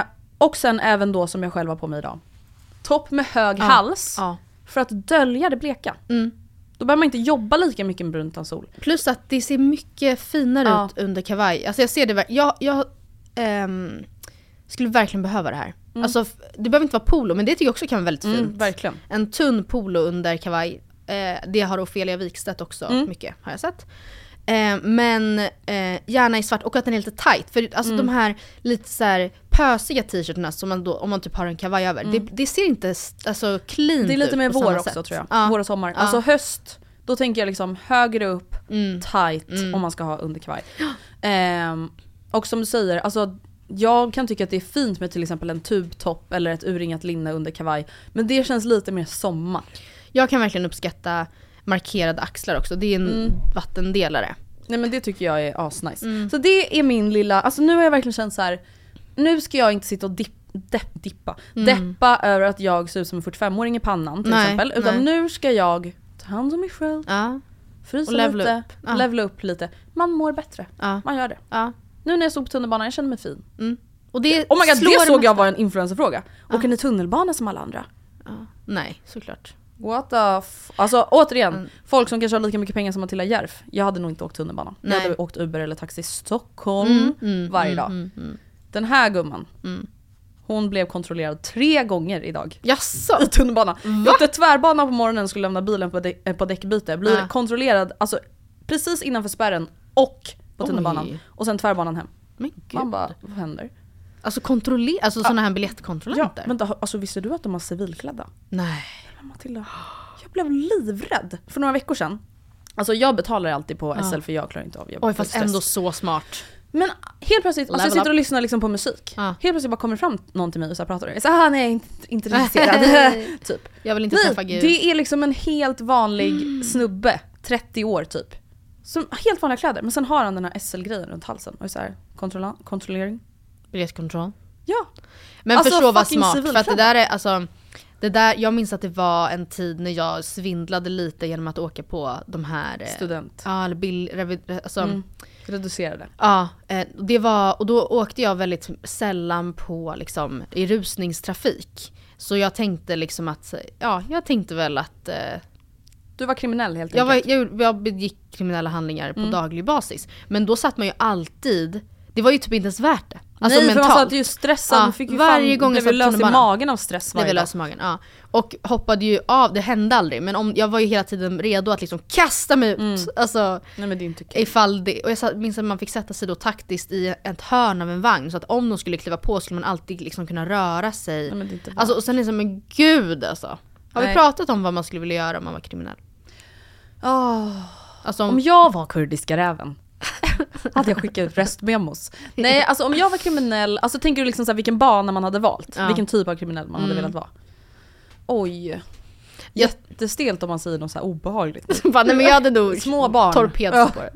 Eh, och sen även då som jag själv har på mig idag. Topp med hög hals Ja. för att dölja det bleka. Mm. Då behöver man inte jobba lika mycket med brunt sol. Plus att det ser mycket finare Ja. ut under kavaj. Alltså jag ser det jag, jag ehm, skulle verkligen behöva det här. Alltså f- det behöver inte vara polo men det tycker jag också kan vara väldigt fint. Mm, verkligen. En tunn polo under kavaj. Eh, det har Ofelia Wikstedt också Mm. mycket har jag sett. Eh, men eh, gärna i svart och att den är lite tight. För alltså Mm. de här lite så här pösiga t-shirtarna som man då, om man typ har en kavaj över. Det, det ser inte alltså clean Mm. Det är lite ut mer vår också sätt. tror jag. Ja. Vår och sommar. Ja. Alltså höst, då tänker jag liksom högre upp, Mm. tight om man ska ha underkavaj. Ehm, och som du säger, alltså jag kan tycka att det är fint med till exempel en tubtopp eller ett urringat linne under kavaj. Men det känns lite mer sommar. Jag kan verkligen uppskatta markerade axlar också. Det är en Mm. vattendelare. Nej men det tycker jag är asnice. Mm. Så det är min lilla, alltså nu har jag verkligen känt så här. nu ska jag inte sitta och dipp, depp, dippa, deppa över att jag ser ut som en 45-åring i pannan till Mm. Nej, exempel. Utan nej. nu ska jag ta hand om mig själv, Ja, frysa lite, upp. Ja. levla upp lite. Man mår bättre. ja, Man gör det. ja. Nu när jag stod på tunnelbanan, jag kände mig fin. Och det Oh my god, det såg jag var en influencerfråga. Åker ni tunnelbana som alla andra? Nej, såklart. What the f- Alltså återigen, Mm. folk som kanske har lika mycket pengar som Matilda Järf. Jag hade nog inte åkt tunnelbana. Jag Nej. hade åkt Uber eller taxi Stockholm Mm, varje dag. Den här gumman, hon blev kontrollerad tre gånger idag. Jaså? I tunnelbanan. Jag åkte tvärbana på morgonen och skulle lämna bilen på, eh, på däckbyte. Blir Ja. kontrollerad alltså, precis innanför spärren och på tunnelbanan. Och sen tvärbanan hem. Men gud. Man bara, vad händer? Alltså kontrollera, alltså sådana här biljettkontrollanter? Ja, vänta, alltså visste du att de var civilklädda? Nej. Men Matilda, jag blev livrädd för några veckor sedan. Alltså jag betalar alltid på SL för jag klarar inte av jag Oj fast stress. ändå så smart. Men helt plötsligt, alltså jag sitter och lyssnar liksom på musik. Ja. Helt plötsligt bara kommer fram någon till mig och så pratar. Jag säger ah, nej, inte, inte intresserad. typ. Jag vill inte Nej, träffa Gud. det är liksom en helt vanlig snubbe, 30 år typ. Som helt vanliga kläder, men sen har han den här SL-grejen runt halsen. Och är så här, kontrolla, kontrollering. Biljettkontroll. Ja. Men Alltså, förstå vad smart, för att det där är alltså det där, jag minns att det var en tid när jag svindlade lite genom att åka på de här... eh, Student. Ja, eller bill, alltså, Mm. Reducerade. Ja, eh, det var, och då åkte jag väldigt sällan på liksom, i rusningstrafik. Så jag tänkte liksom att, ja jag tänkte väl att eh, Du var kriminell helt jag, var, enkelt. jag, jag begick kriminella handlingar Mm. på daglig basis. Men då satt man ju alltid, det var ju typ inte ens värt det. Alltså Nej för man mentalt. satt ju stressad, Ja, fick ju varje fan, gång jag blev lös i magen av stress varje var dag. lös i magen, ja. Och hoppade ju av, det hände aldrig. Men om, jag var ju hela tiden redo att liksom kasta mig ut. Mm. Alltså, Nej men det är inte kul. ifall det, och jag minns att man fick sätta sig då taktiskt i ett hörn av en vagn. Så att om de skulle kliva på skulle man alltid liksom kunna röra sig. Nej, men det är inte bra. Alltså och sen liksom, men gud alltså. Har vi Nej. pratat om vad man skulle vilja göra om man var kriminell? Åh. Alltså om, Om jag var kurdiska räven hade jag skickat ut röstmemos. Nej alltså om jag var kriminell, alltså tänker du liksom så här, vilken bana man hade valt? Ja. Vilken typ av kriminell man hade Mm. velat vara? Oj. Jättestelt om man säger något så här obehagligt. Bara, nej men jag hade nog Små barn. torpedspåret.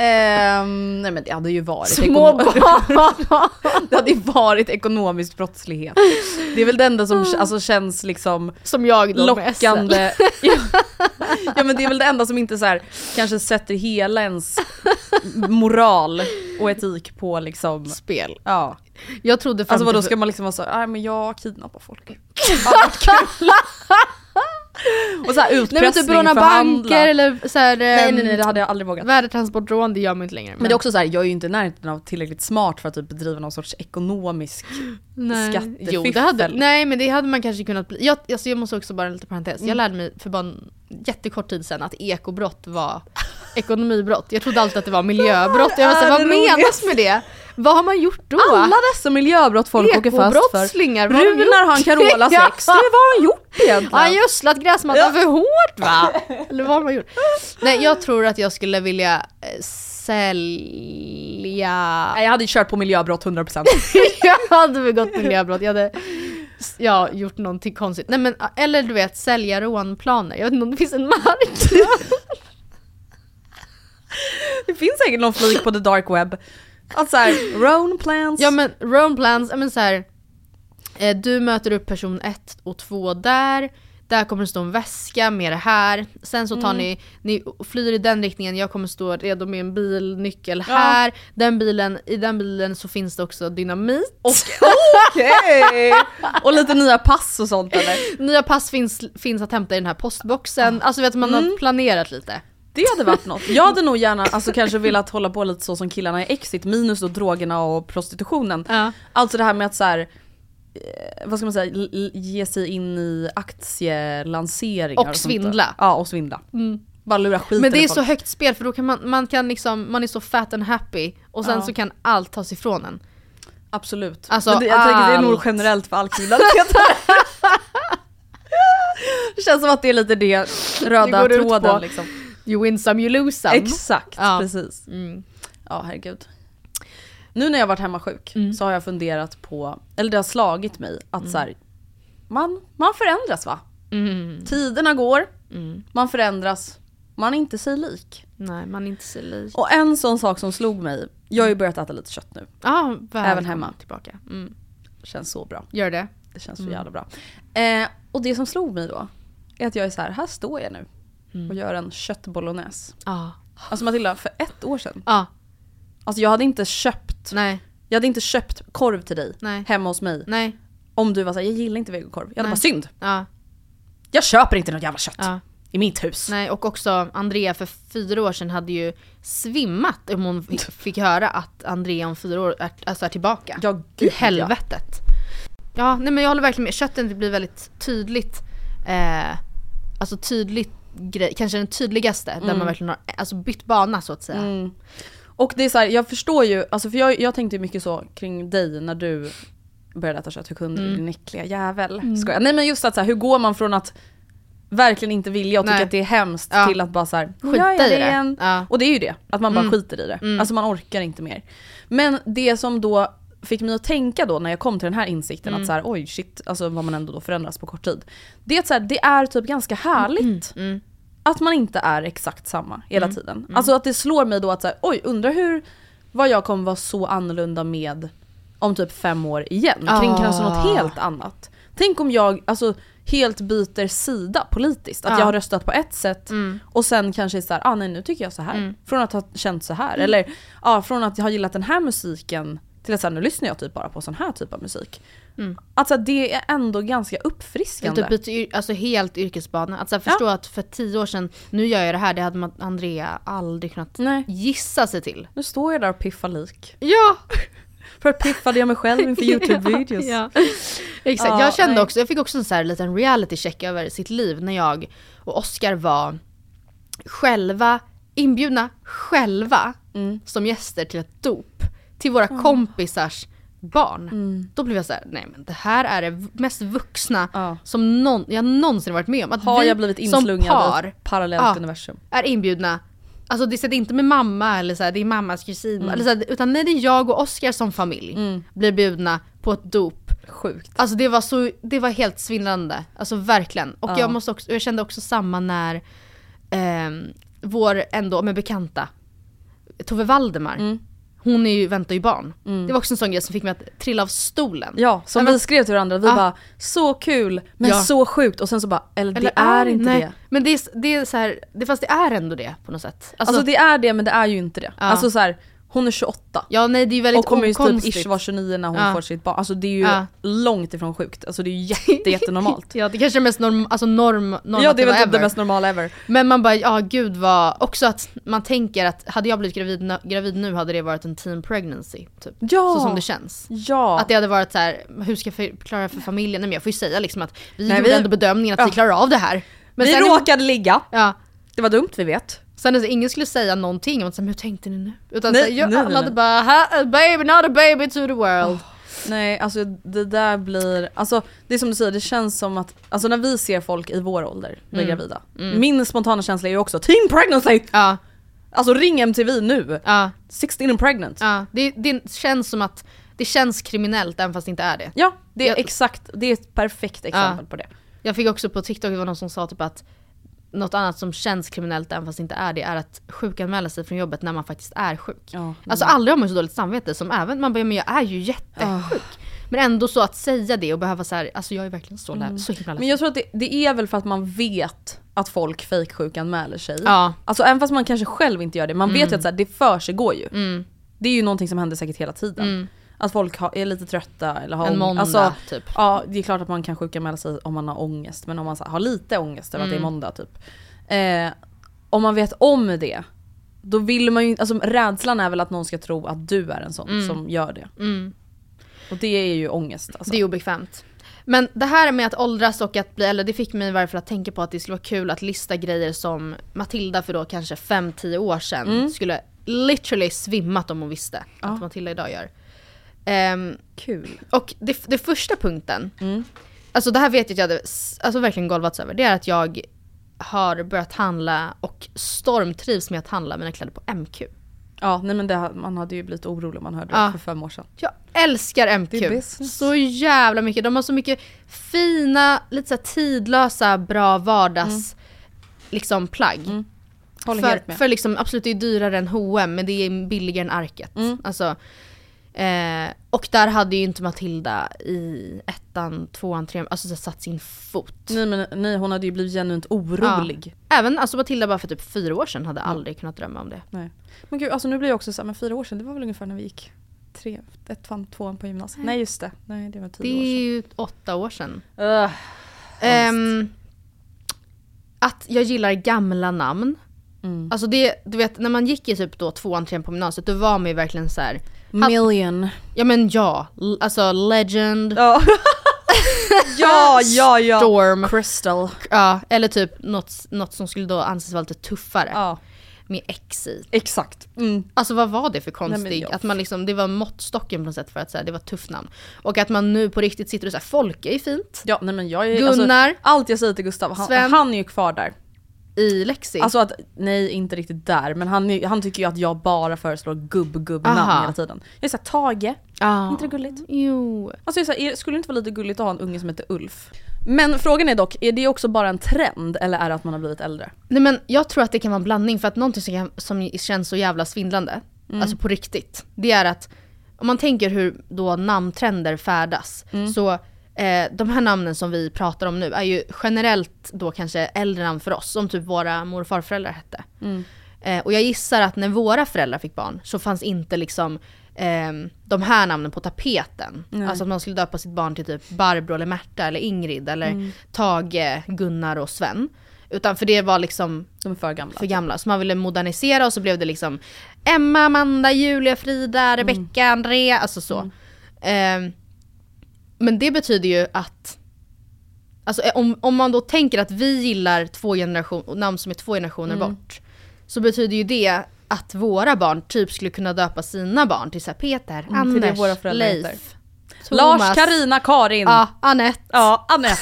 Ehm, nej men det hade ju varit Små barn! Det hade ju varit ekonomisk brottslighet. Det är väl det enda som alltså, känns liksom Som jag då med SL. lockande. ja men det är väl det enda som inte så här, kanske sätter hela ens moral och etik på liksom Spel. Ja. Jag trodde Alltså vadå ska man liksom vara så nej men jag kidnappar folk. Och så här Nej men utpressning, typ råna banker eller så här, Nej ehm, nej nej det hade jag aldrig vågat. värdetransportrån, det gör man inte längre. Men det är också så här, jag är ju inte i närheten av tillräckligt smart för att typ bedriva någon sorts ekonomisk nej. skattefiffel. Jo, det hade, nej men det hade man kanske kunnat bli. Jag, alltså, jag måste också bara en liten parentes. Mm. Jag lärde mig för bara jättekort tid sedan att ekobrott var ekonomibrott. Jag trodde alltid att det var miljöbrott. Jag var så, vad menas med det? Vad har man gjort då? Alla dessa miljöbrott folk åker fast för. Ekobrottslingar, har Runar han gjort? Carolas Ja. ex? Det vad har han gjort egentligen? Har han gödslat gräsmattan för hårt va? Eller vad har man gjort? Nej jag tror att jag skulle vilja eh, sälja... Nej jag hade kört på miljöbrott 100%. jag hade begått miljöbrott, jag hade ja, gjort någonting konstigt. Nej men eller du vet sälja rånplaner, jag vet inte om det finns en marknad. det finns säkert någon flik på the dark web. Att såhär, Rone plans. ja men rånplans, ja men så här, eh, du möter upp person 1 och 2 där, där kommer det stå en väska med det här. Sen så tar Mm. ni, ni flyr i den riktningen, jag kommer stå redo med en bilnyckel här. Den bilen, I den bilen så finns det också dynamit. Okej! Och lite nya pass och sånt eller? Nya pass finns, finns att hämta i den här postboxen. Alltså vet man Mm. har planerat lite. Det hade varit något. Jag hade nog gärna alltså, kanske velat hålla på lite så som killarna i Exit, minus då drogerna och prostitutionen. Ja. Alltså det här med att så här, vad ska man säga, ge sig in i aktielanseringar Och svindla. Ja och svindla. Bara lura skiten Men det är så folk. högt spel för då kan man, man kan liksom, man är så fat and happy och sen Ja. så kan allt tas ifrån en. Absolut. Alltså, Men det, jag tänker det är nog allt. generellt för all kriminalitet. det känns som att det är lite det röda ut tråden liksom. You win some you lose some. Exakt, Ja. precis. Mm. Ja herregud. Nu när jag varit hemma sjuk Mm. så har jag funderat på, eller det har slagit mig att så här, man, man förändras va? Mm. Tiderna går, Mm. man förändras, man är inte sig lik. Nej, man är inte så lik. Och en sån sak som slog mig, jag har ju börjat äta lite kött nu. Ah, Även hemma. Tillbaka. Mm. Känns så bra. Gör det. Det känns så Mm. jävla bra. Eh, och det som slog mig då, är att jag är så här, här står jag nu Mm. och gör en köttbolognese. Ah. Alltså Matilda, för ett år sedan. Ah. Alltså jag hade inte köpt, Nej. jag hade inte köpt korv till dig Nej. hemma hos mig. Nej. Om du var såhär, jag gillar inte vegokorv. Jag hade Nej. bara synd. Ja. Jag köper inte något jävla kött. Ja. I mitt hus. Nej, och också Andrea för fyra år sedan hade ju svimmat om hon fick, fick höra att Andrea om fyra år är, alltså är tillbaka. Ja, I gud, helvetet. Ja. nej men jag håller verkligen med. Köttet blir väldigt tydligt, eh, alltså tydligt grej, kanske den tydligaste där man verkligen har alltså bytt bana så att säga. Mm. Och det är så här, jag förstår ju, alltså för jag, jag tänkte mycket så kring dig när du började äta kött. Hur kunde Mm. du din äckliga jävel? Skojar. Nej men just att så här, hur går man från att verkligen inte vilja och tycka att det är hemskt Ja. till att bara så här, Skita i det. igen. Ja. Och det är ju det, att man bara Mm. skiter i det. Alltså man orkar inte mer. Men det som då fick mig att tänka då när jag kom till den här insikten Mm. att så här, oj shit, alltså vad man ändå då förändras på kort tid. Det är att så här, det är typ ganska härligt Mm. Att man inte är exakt samma hela tiden. Alltså att det slår mig då att så här, oj undrar hur, vad jag kommer vara så annorlunda med om typ fem år igen. Kring Ah. kanske något helt annat. Tänk om jag alltså, helt byter sida politiskt. Att Ja. jag har röstat på ett sätt Mm. och sen kanske är såhär, ah, nej nu tycker jag så här. Från att ha känt så här. Eller ah, från att jag har gillat den här musiken till att så här, nu lyssnar jag typ bara på sån här typ av musik. Mm. Alltså det är ändå ganska uppfriskande. typ byter alltså helt yrkesbana. Att så här, förstå att för tio år sedan, nu gör jag det här, det hade man, Andrea aldrig kunnat Nej. gissa sig till. Nu står jag där och piffar lik. Ja! Förut piffade jag mig själv inför YouTube-videos. Ja, Exakt, Ja, jag kände nej. också, jag fick också en så här liten reality check över sitt liv när jag och Oscar var själva, inbjudna själva Mm. som gäster till ett dop. Till våra kompisars barn. Då blev jag så här: nej men det här är det mest vuxna Ja. som någon, jag någonsin varit med om. Att Har jag blivit inslungad i par ett parallellt Ja. universum? är inbjudna Alltså det är inte med mamma eller så här, det är mammas kusin, Mm. eller så här, utan nej, det är jag och Oscar som familj blir bjudna på ett dop. Sjukt. Alltså det var, så, det var helt svindlande, alltså verkligen. Och Ja. jag, måste också, jag kände också samma när ehm, vår ändå med bekanta Tove Valdemar, Mm. Hon är ju, väntar ju barn. Det var också en sån grej som fick mig att trilla av stolen. Ja, som Men- vi skrev till varandra, vi Ja. bara så kul men Ja. så sjukt och sen så bara, eller, Eller det är inte nej. det. Men det är, det är så här, det, fast det är ändå det på något sätt. Alltså, det är det men det är ju inte det. Ja. Alltså så här, Hon är 28. Ja nej det är väldigt Och kommer ju typ ish vara 29 när hon Ja. får sitt barn. Alltså det är ju Ja. långt ifrån sjukt. Alltså det är ju jätte, jättenormalt. Ja det kanske är mest norm, alltså norm, ja det är väl typ det mest normala ever. Men man bara, ja gud vad, också att man tänker att hade jag blivit gravid, gravid nu hade det varit en teen pregnancy. Typ. Ja! Så som det känns. Ja. Att det hade varit så här, hur ska jag förklara för familjen? Nej men jag får ju säga liksom att vi Nej, gjorde vi- ändå bedömningen att Ja. vi klarar av det här. Men vi råkade ligga. Ja. Det var dumt, vi vet. Sen alltså, ingen skulle säga någonting om hur tänkte ni nu? Utan Nej, så jag, nej, alla hade nej. bara "Ha, a baby, not a baby to the world. Nej, alltså det där blir, alltså det är som du säger, det känns som att, alltså när vi ser folk i vår ålder bli Mm. gravida, Mm. min spontana känsla är ju också teen pregnancy! Ja. Alltså ring MTV nu! Ja. 16 and pregnant. Ja, det, det känns som att det känns kriminellt även fast det inte är det. Ja, det är Jag- exakt, det är ett perfekt exempel Ja. på det. Jag fick också på TikTok, det var någon som sa typ att något annat som känns kriminellt även fast det inte är det är att sjukanmäla sig från jobbet när man faktiskt är sjuk. Ja, Alltså aldrig har man så dåligt samvete som även man bara men jag är ju jättesjuk. Men ändå så att säga det och behöva så här, alltså jag är verkligen så, mm. så himla Men jag tror att det, det är väl för att man vet att folk fejksjukanmäler sig. Ja. Alltså även fast man kanske själv inte gör det, man vet Mm. ju att så här, det för sig går ju. Mm. Det är ju någonting som händer säkert hela tiden. Att folk har, är lite trötta eller har En ång- måndag, alltså, typ. Ja det är klart att man kan sjukanmäla sig om man har ångest men om man så här, har lite ångest över att det är Mm. måndag typ. Eh, om man vet om det, då vill man ju alltså rädslan är väl att någon ska tro att du är en sån Mm. som gör det. Mm. Och det är ju ångest alltså. Det är obekvämt. Men det här med att åldras och att bli äldre, det fick mig i varje fall att tänka på att det skulle vara kul att lista grejer som Matilda för då kanske 5-10 år sedan Mm. skulle literally svimmat om hon visste att Matilda idag gör. Ehm, Kul. och det, det första punkten, Mm. alltså det här vet jag att jag hade alltså verkligen golvats över, det är att jag har börjat handla och stormtrivs med att handla mina kläder på MQ. Ja nej men det, man hade ju blivit orolig om man hörde Ja. det för fem år sedan. Jag älskar MQ. Så jävla mycket. De har så mycket fina, lite så tidlösa, bra vardags liksom plagg. Mm. Håller helt För, med. för liksom, absolut det är dyrare än H&M men det är billigare än Arket. Mm. Alltså, eh, och där hade ju inte Matilda i ettan, tvåan, trean, alltså så satt sin fot. Nej men nej, hon hade ju blivit genuint orolig. Även alltså Matilda bara för typ fyra år sedan hade aldrig kunnat drömma om det. Nej. Men gud alltså nu blir jag också såhär, men fyra år sedan det var väl ungefär när vi gick tre, ettan, tvåan på gymnasiet. Nej just det, nej det var tio Det år är sedan. ju åtta år sedan. Ugh. Ehm, att jag gillar gamla namn. Mm. Alltså det, du vet när man gick i typ då tvåan, trean på gymnasiet då var man ju verkligen så här. Million. Ja men ja, L- alltså legend, Ja. ja, ja, ja. storm. Crystal. Ja, eller typ något, något som skulle då anses vara lite tuffare. Ja, Med X i. exakt. Mm. Alltså vad var det för konstig, Nej, men jag- att man liksom, det var måttstocken på något sätt för att säga det var ett tufft namn. Och att man nu på riktigt sitter och säger Folke är fint. Ja nej men jag är, Gunnar. Alltså, allt jag säger till Gustav, han, Sven. han är ju kvar där. I Lexi. Alltså att, nej inte riktigt där, men han, han tycker ju att jag bara föreslår gubb-gubb-namn hela tiden. Jag är såhär, Tage, ah. inte det gulligt? Jo. Alltså jag är såhär, är- skulle det inte vara lite gulligt att ha en unge som heter Ulf? Men frågan är dock, är det också bara en trend eller är det att man har blivit äldre? Nej men jag tror att det kan vara en blandning för att någonting som, kan, som känns så jävla svindlande, Mm. alltså på riktigt, det är att om man tänker hur då namntrender färdas, Mm. så eh, de här namnen som vi pratar om nu är ju generellt då kanske äldre namn för oss, som typ våra mor och farföräldrar hette. Mm. Eh, och jag gissar att när våra föräldrar fick barn så fanns inte liksom ehm, de här namnen på tapeten. Nej. Alltså att man skulle döpa sitt barn till typ Barbro eller Märta eller Ingrid eller Mm. Tage, Gunnar och Sven. Utan för det var liksom De är för gamla. för gamla. Så man ville modernisera och så blev det liksom Emma, Amanda, Julia, Frida, Rebecca, Andrea, alltså så. Ehm, men det betyder ju att Alltså eh, om, om man då tänker att vi gillar två generation, namn som är två generationer Mm. bort. Så betyder ju det att våra barn typ skulle kunna döpa sina barn till så Peter, det Anders, våra Leif. Thomas, Lars, Karina, Karin. ja, Anette, Ja, Anette.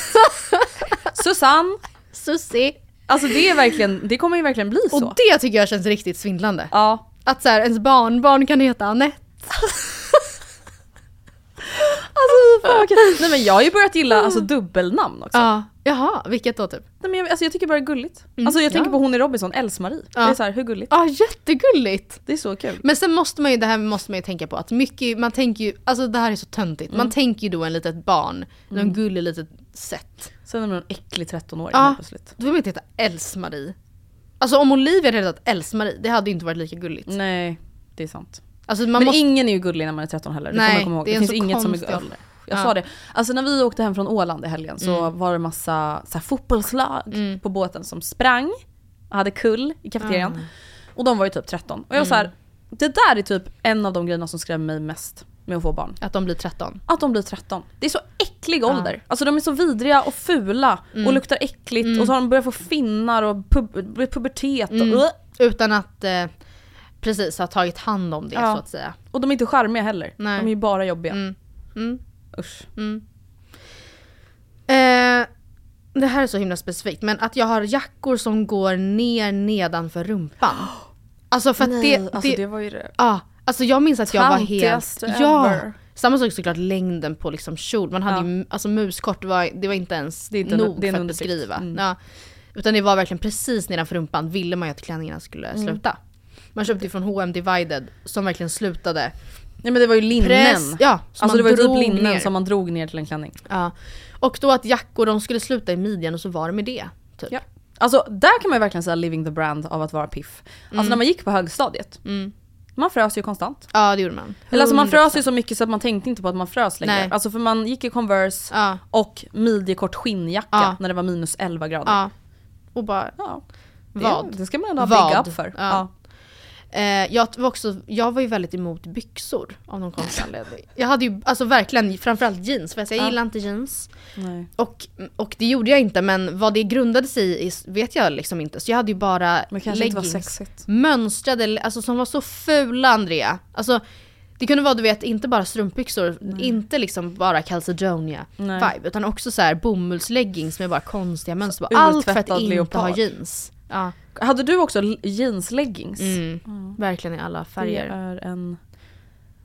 Susanne. Susie. Alltså det är verkligen, det kommer ju verkligen bli så. Och det tycker jag känns riktigt svindlande. Ja. Att så här, ens barnbarn kan heta Anette. Alltså, Nej men jag har ju börjat gilla alltså, dubbelnamn också. Ja. Jaha, vilket då typ? Nej, men jag, alltså, jag tycker bara det är gulligt. Mm, Alltså jag tänker ja. på hon i Robinson, Els-Marie. Ja. Det är så här, hur gulligt? Ja, jättegulligt! Det är så kul. Men sen måste man ju, det här måste man ju tänka på att mycket, man tänker ju, alltså det här är så töntigt. Man tänker ju då en litet barn, någon gullig litet sätt. Sen är man en äcklig 13-åring Ja. helt plötsligt. Då vill man inte heta Els-Marie. Alltså om Olivia hade hetat Els-Marie, det hade ju inte varit lika gulligt. Nej, det är sant. Alltså Men måste... ingen är ju gullig när man är 13 heller. Det Nej, man komma ihåg. det Det, finns inget som är ålder. Jag Ja. sa det. Alltså när vi åkte hem från Åland i helgen så Mm. var det massa så här, fotbollslag på båten som sprang och hade kull i kafeterian. Mm. Och de var ju typ 13. Och jag var så här, det där är typ en av de grejerna som skrämmer mig mest med att få barn. Att de blir 13. Att de blir 13. Det är så äcklig ålder. Alltså de är så vidriga och fula Mm. och luktar äckligt och så har de börjat få finnar och pub- pubertet. Och, Mm. Utan att eh, precis ha tagit hand om det Ja. så att säga. och de är inte charmiga heller. Nej. De är ju bara jobbiga. Mm. Mm. Usch. Eh, det här är så himla specifikt, men att jag har jackor som går ner nedanför rumpan. Alltså för att Nej, det, alltså det, det var ju det. Ja, alltså jag minns att jag var helt... Töntigaste Ja! ever. Samma sak såklart längden på liksom kjol. Man hade Ja. ju, alltså muskort det var, det var inte ens Det är inte en- nog det är en för att underdrift. beskriva. Mm. Ja. Utan det var verkligen precis nedanför rumpan ville man ju att klänningarna skulle Mm. sluta. Man köpte ju från H&M Divided som verkligen slutade. Nej men det var ju linnen. Press, ja, alltså det var ju typ linnen ner. som man drog ner till en klänning. Ja. Och då att jackor de skulle sluta i midjan och så var det med det. Typ. Ja. Alltså där kan man ju verkligen säga living the brand av att vara piff. Alltså Mm. när man gick på högstadiet, man frös ju konstant. Ja det gjorde man. Eller alltså man 100%. frös ju så mycket så att man tänkte inte på att man frös längre. Nej. Alltså för man gick i Converse Ja. och midjekort skinnjacka Ja. när det var minus 11 grader. Ja. Och bara Ja. Det, Vad? Det ska man ändå ha big up för. Ja. Eh, jag, var också, jag var ju väldigt emot byxor av någon konstig anledning. Jag hade ju alltså verkligen framförallt jeans, för jag, jag Ja. gillar inte jeans. Nej. Och, och det gjorde jag inte men vad det grundade sig i vet jag liksom inte. Så jag hade ju bara leggings, mönstrade, alltså som var så fula Andrea. Alltså det kunde vara du vet inte bara strumpbyxor, inte liksom bara Calcedonia Nej. vibe utan också så här bomullsleggings med bara konstiga mönster. Allt för att inte ha jeans. Ja, Hade du också jeansleggings? mm. verkligen i alla Det färger. är en...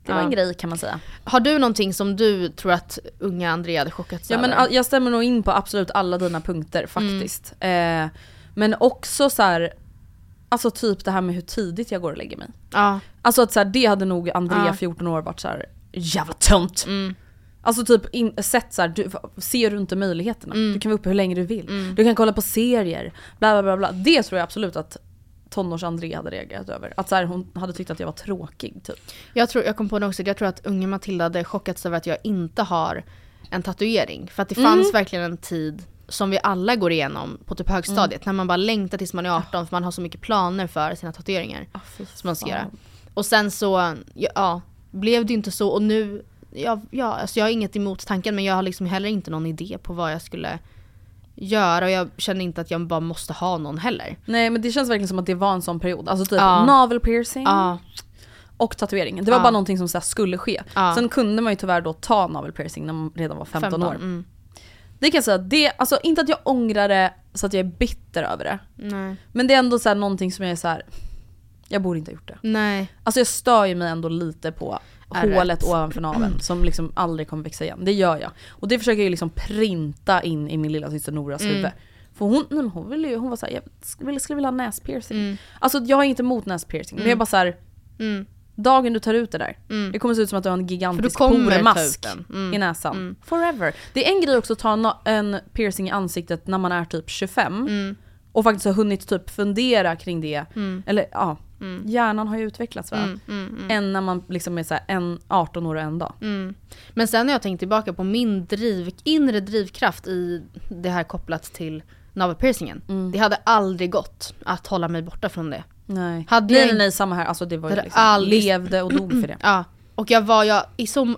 Det var Ja. en grej kan man säga. Har du någonting som du tror att unga Andrea hade chockats Ja men över? a- jag stämmer nog in på absolut alla dina punkter faktiskt. Eh, men också så här, alltså typ det här med hur tidigt jag går och lägger mig. ja. Alltså att så här, det hade nog Andrea Ja. 14 år varit så här jävla tönt. Mm. Alltså typ in, sett så här, du, ser du inte möjligheterna? Mm. Du kan vara uppe hur länge du vill. Du kan kolla på serier, bla bla bla. bla. Det tror jag absolut att tonårs-Andrea hade reagerat över. Att så här, hon hade tyckt att jag var tråkig typ. Jag, tror, jag kom på det också, jag tror att unga Matilda hade chockats över att jag inte har en tatuering. För att det fanns verkligen en tid som vi alla går igenom på typ högstadiet. När man bara längtar tills man är 18 för man har så mycket planer för sina tatueringar. som man ska göra. Och sen så, ja, blev det inte så och nu, ja, ja, alltså jag har inget emot tanken men jag har liksom heller inte någon idé på vad jag skulle göra och jag känner inte att jag bara måste ha någon heller. Nej men det känns verkligen som att det var en sån period. Alltså typ Ja. navel piercing Ja, och tatuering. Det var Ja. bara någonting som så skulle ske. Ja. Sen kunde man ju tyvärr då ta navel piercing när man redan var 15, år. Mm. Det kan jag säga, det, alltså inte att jag ångrar det så att jag är bitter över det. Nej. Men det är ändå så här, någonting som jag är så här. jag borde inte ha gjort det. Nej. Alltså jag stör ju mig ändå lite på Hålet ovanför naveln som liksom aldrig kommer växa igen. Det gör jag. Och det försöker jag liksom printa in i min lilla syster Noras Mm. huvud. För hon, nej, hon, ville ju, hon var såhär, jag skulle, skulle vilja ha näspiercing. Mm. Alltså jag har inte emot näspiercing, men jag är bara såhär, Mm. dagen du tar ut det där, Mm. det kommer se ut som att du har en gigantisk pormask. Mm. i näsan. Mm. Forever. Det är en grej också att ta en, piercing i ansiktet när man är typ 25 Mm. och faktiskt har hunnit typ fundera kring det. Eller ja, hjärnan har ju utvecklats va? Mm, mm, mm. Än när man liksom är så en 18 år och en dag. Mm. Men sen har jag tänkt tillbaka på min driv, inre drivkraft i det här kopplat till navelpiercingen. Mm. Det hade aldrig gått att hålla mig borta från det. Nej. Hade nej, jag nej, nej, samma här. Alltså det var ju liksom, aldrig- levde och dog för det. Ja. Och jag var, jag,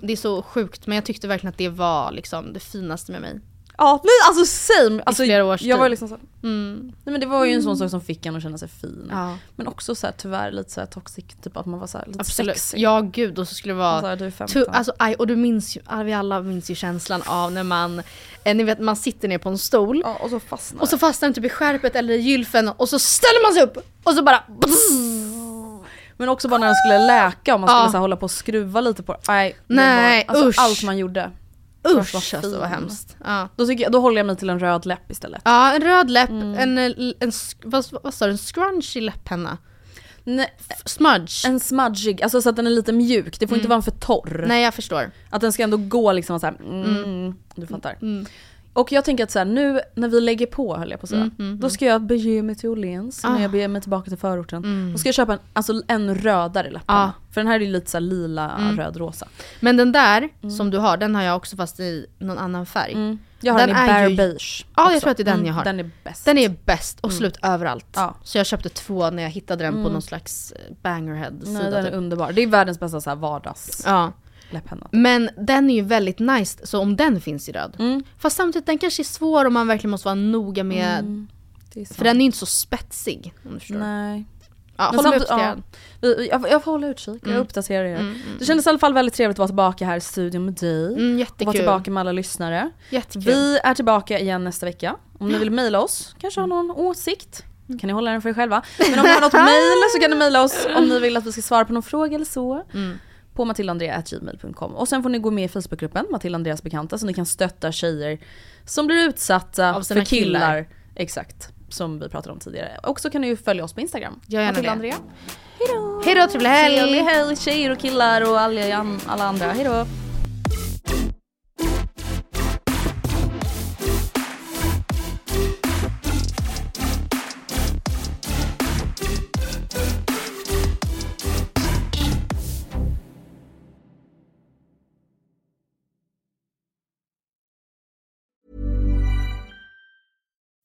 det är så sjukt men jag tyckte verkligen att det var liksom det finaste med mig. Ja, men alltså same! Alltså, flera års jag var liksom så, Mm. nej men det var ju en sån sak som fick en att känna sig fin. Ja. Men också så här, tyvärr lite så här toxic, typ att man var så här, lite Absolut. sexig. Ja gud och så skulle det vara Så här, du är 15. Tu, alltså, aj, och du minns ju, ja, vi alla minns ju känslan av när man, eh, ni vet man sitter ner på en stol ja, och så fastnar och så fastnar den typ i skärpet eller i gylfen och så ställer man sig upp och så bara Men också bara när den skulle läka och man skulle Ja. så hålla på och skruva lite på. Nej, Nej, var, alltså, usch. allt man gjorde. Usch alltså fin. vad hemskt. Ja. Då, tycker jag, då håller jag mig till en röd läpp istället. ja, en röd läpp, Mm. en, eh, en, sk- vad, vad sa du, en scrunchy läpppenna? Nej, Smudge? en smudgig, alltså så att den är lite mjuk. Det får inte vara för torr. Nej jag förstår. Att den ska ändå gå liksom så här, mm, du fattar. Mm. Och jag tänker att så här, nu när vi lägger på höll jag på att säga. Mm, mm, Då ska jag bege mig till Åhléns, Ah. när jag beger mig tillbaka till förorten. Mm. Då ska jag köpa en, alltså en rödare läpparna. Ja. För den här är ju lite så här lila, Mm. röd, rosa. Men den där som du har, den har jag också fast i någon annan färg. Mm. Jag har den, i är bare ju- beige. Ja, jag också. tror att det är den Mm, jag har. Den är bäst. Den är bäst och Mm. slut överallt. Ja. Så jag köpte två när jag hittade den på Mm. någon slags eh, bangerhead-sida. Den är typ. underbar. Det är världens bästa så här vardags Ja. Läpppenna. Men den är ju väldigt nice, så om den finns i röd. Mm. Fast samtidigt, den kanske är svår om man verkligen måste vara noga med... Mm. För den är ju inte så spetsig, om du förstår. Nej. Ja, håll samt- ja, vi- jag, jag får hålla utkik, jag Mm. uppdaterar er. Mm, mm, Det kändes i alla fall väldigt trevligt att vara tillbaka här i studion med dig. Mm, och vara jättekul. tillbaka med alla lyssnare. Jättekul. Vi är tillbaka igen nästa vecka. Om ni vill mejla oss, kanske har någon åsikt. kan ni hålla den för er själva. Men om ni har något mejl så kan ni mejla oss om ni vill att vi ska svara på någon fråga eller så. Mm. På matildaandrea.gmail.com. Och sen får ni gå med i Facebookgruppen Matilda Andreas bekanta så ni kan stötta tjejer som blir utsatta för killar. killar. Exakt, som vi pratade om tidigare. Och så kan ni ju följa oss på Instagram. Gör gärna Matilda det. Andrea. Hejdå, trevlig helg! Trevlig helg tjejer och killar och alla, alla andra. Hejdå!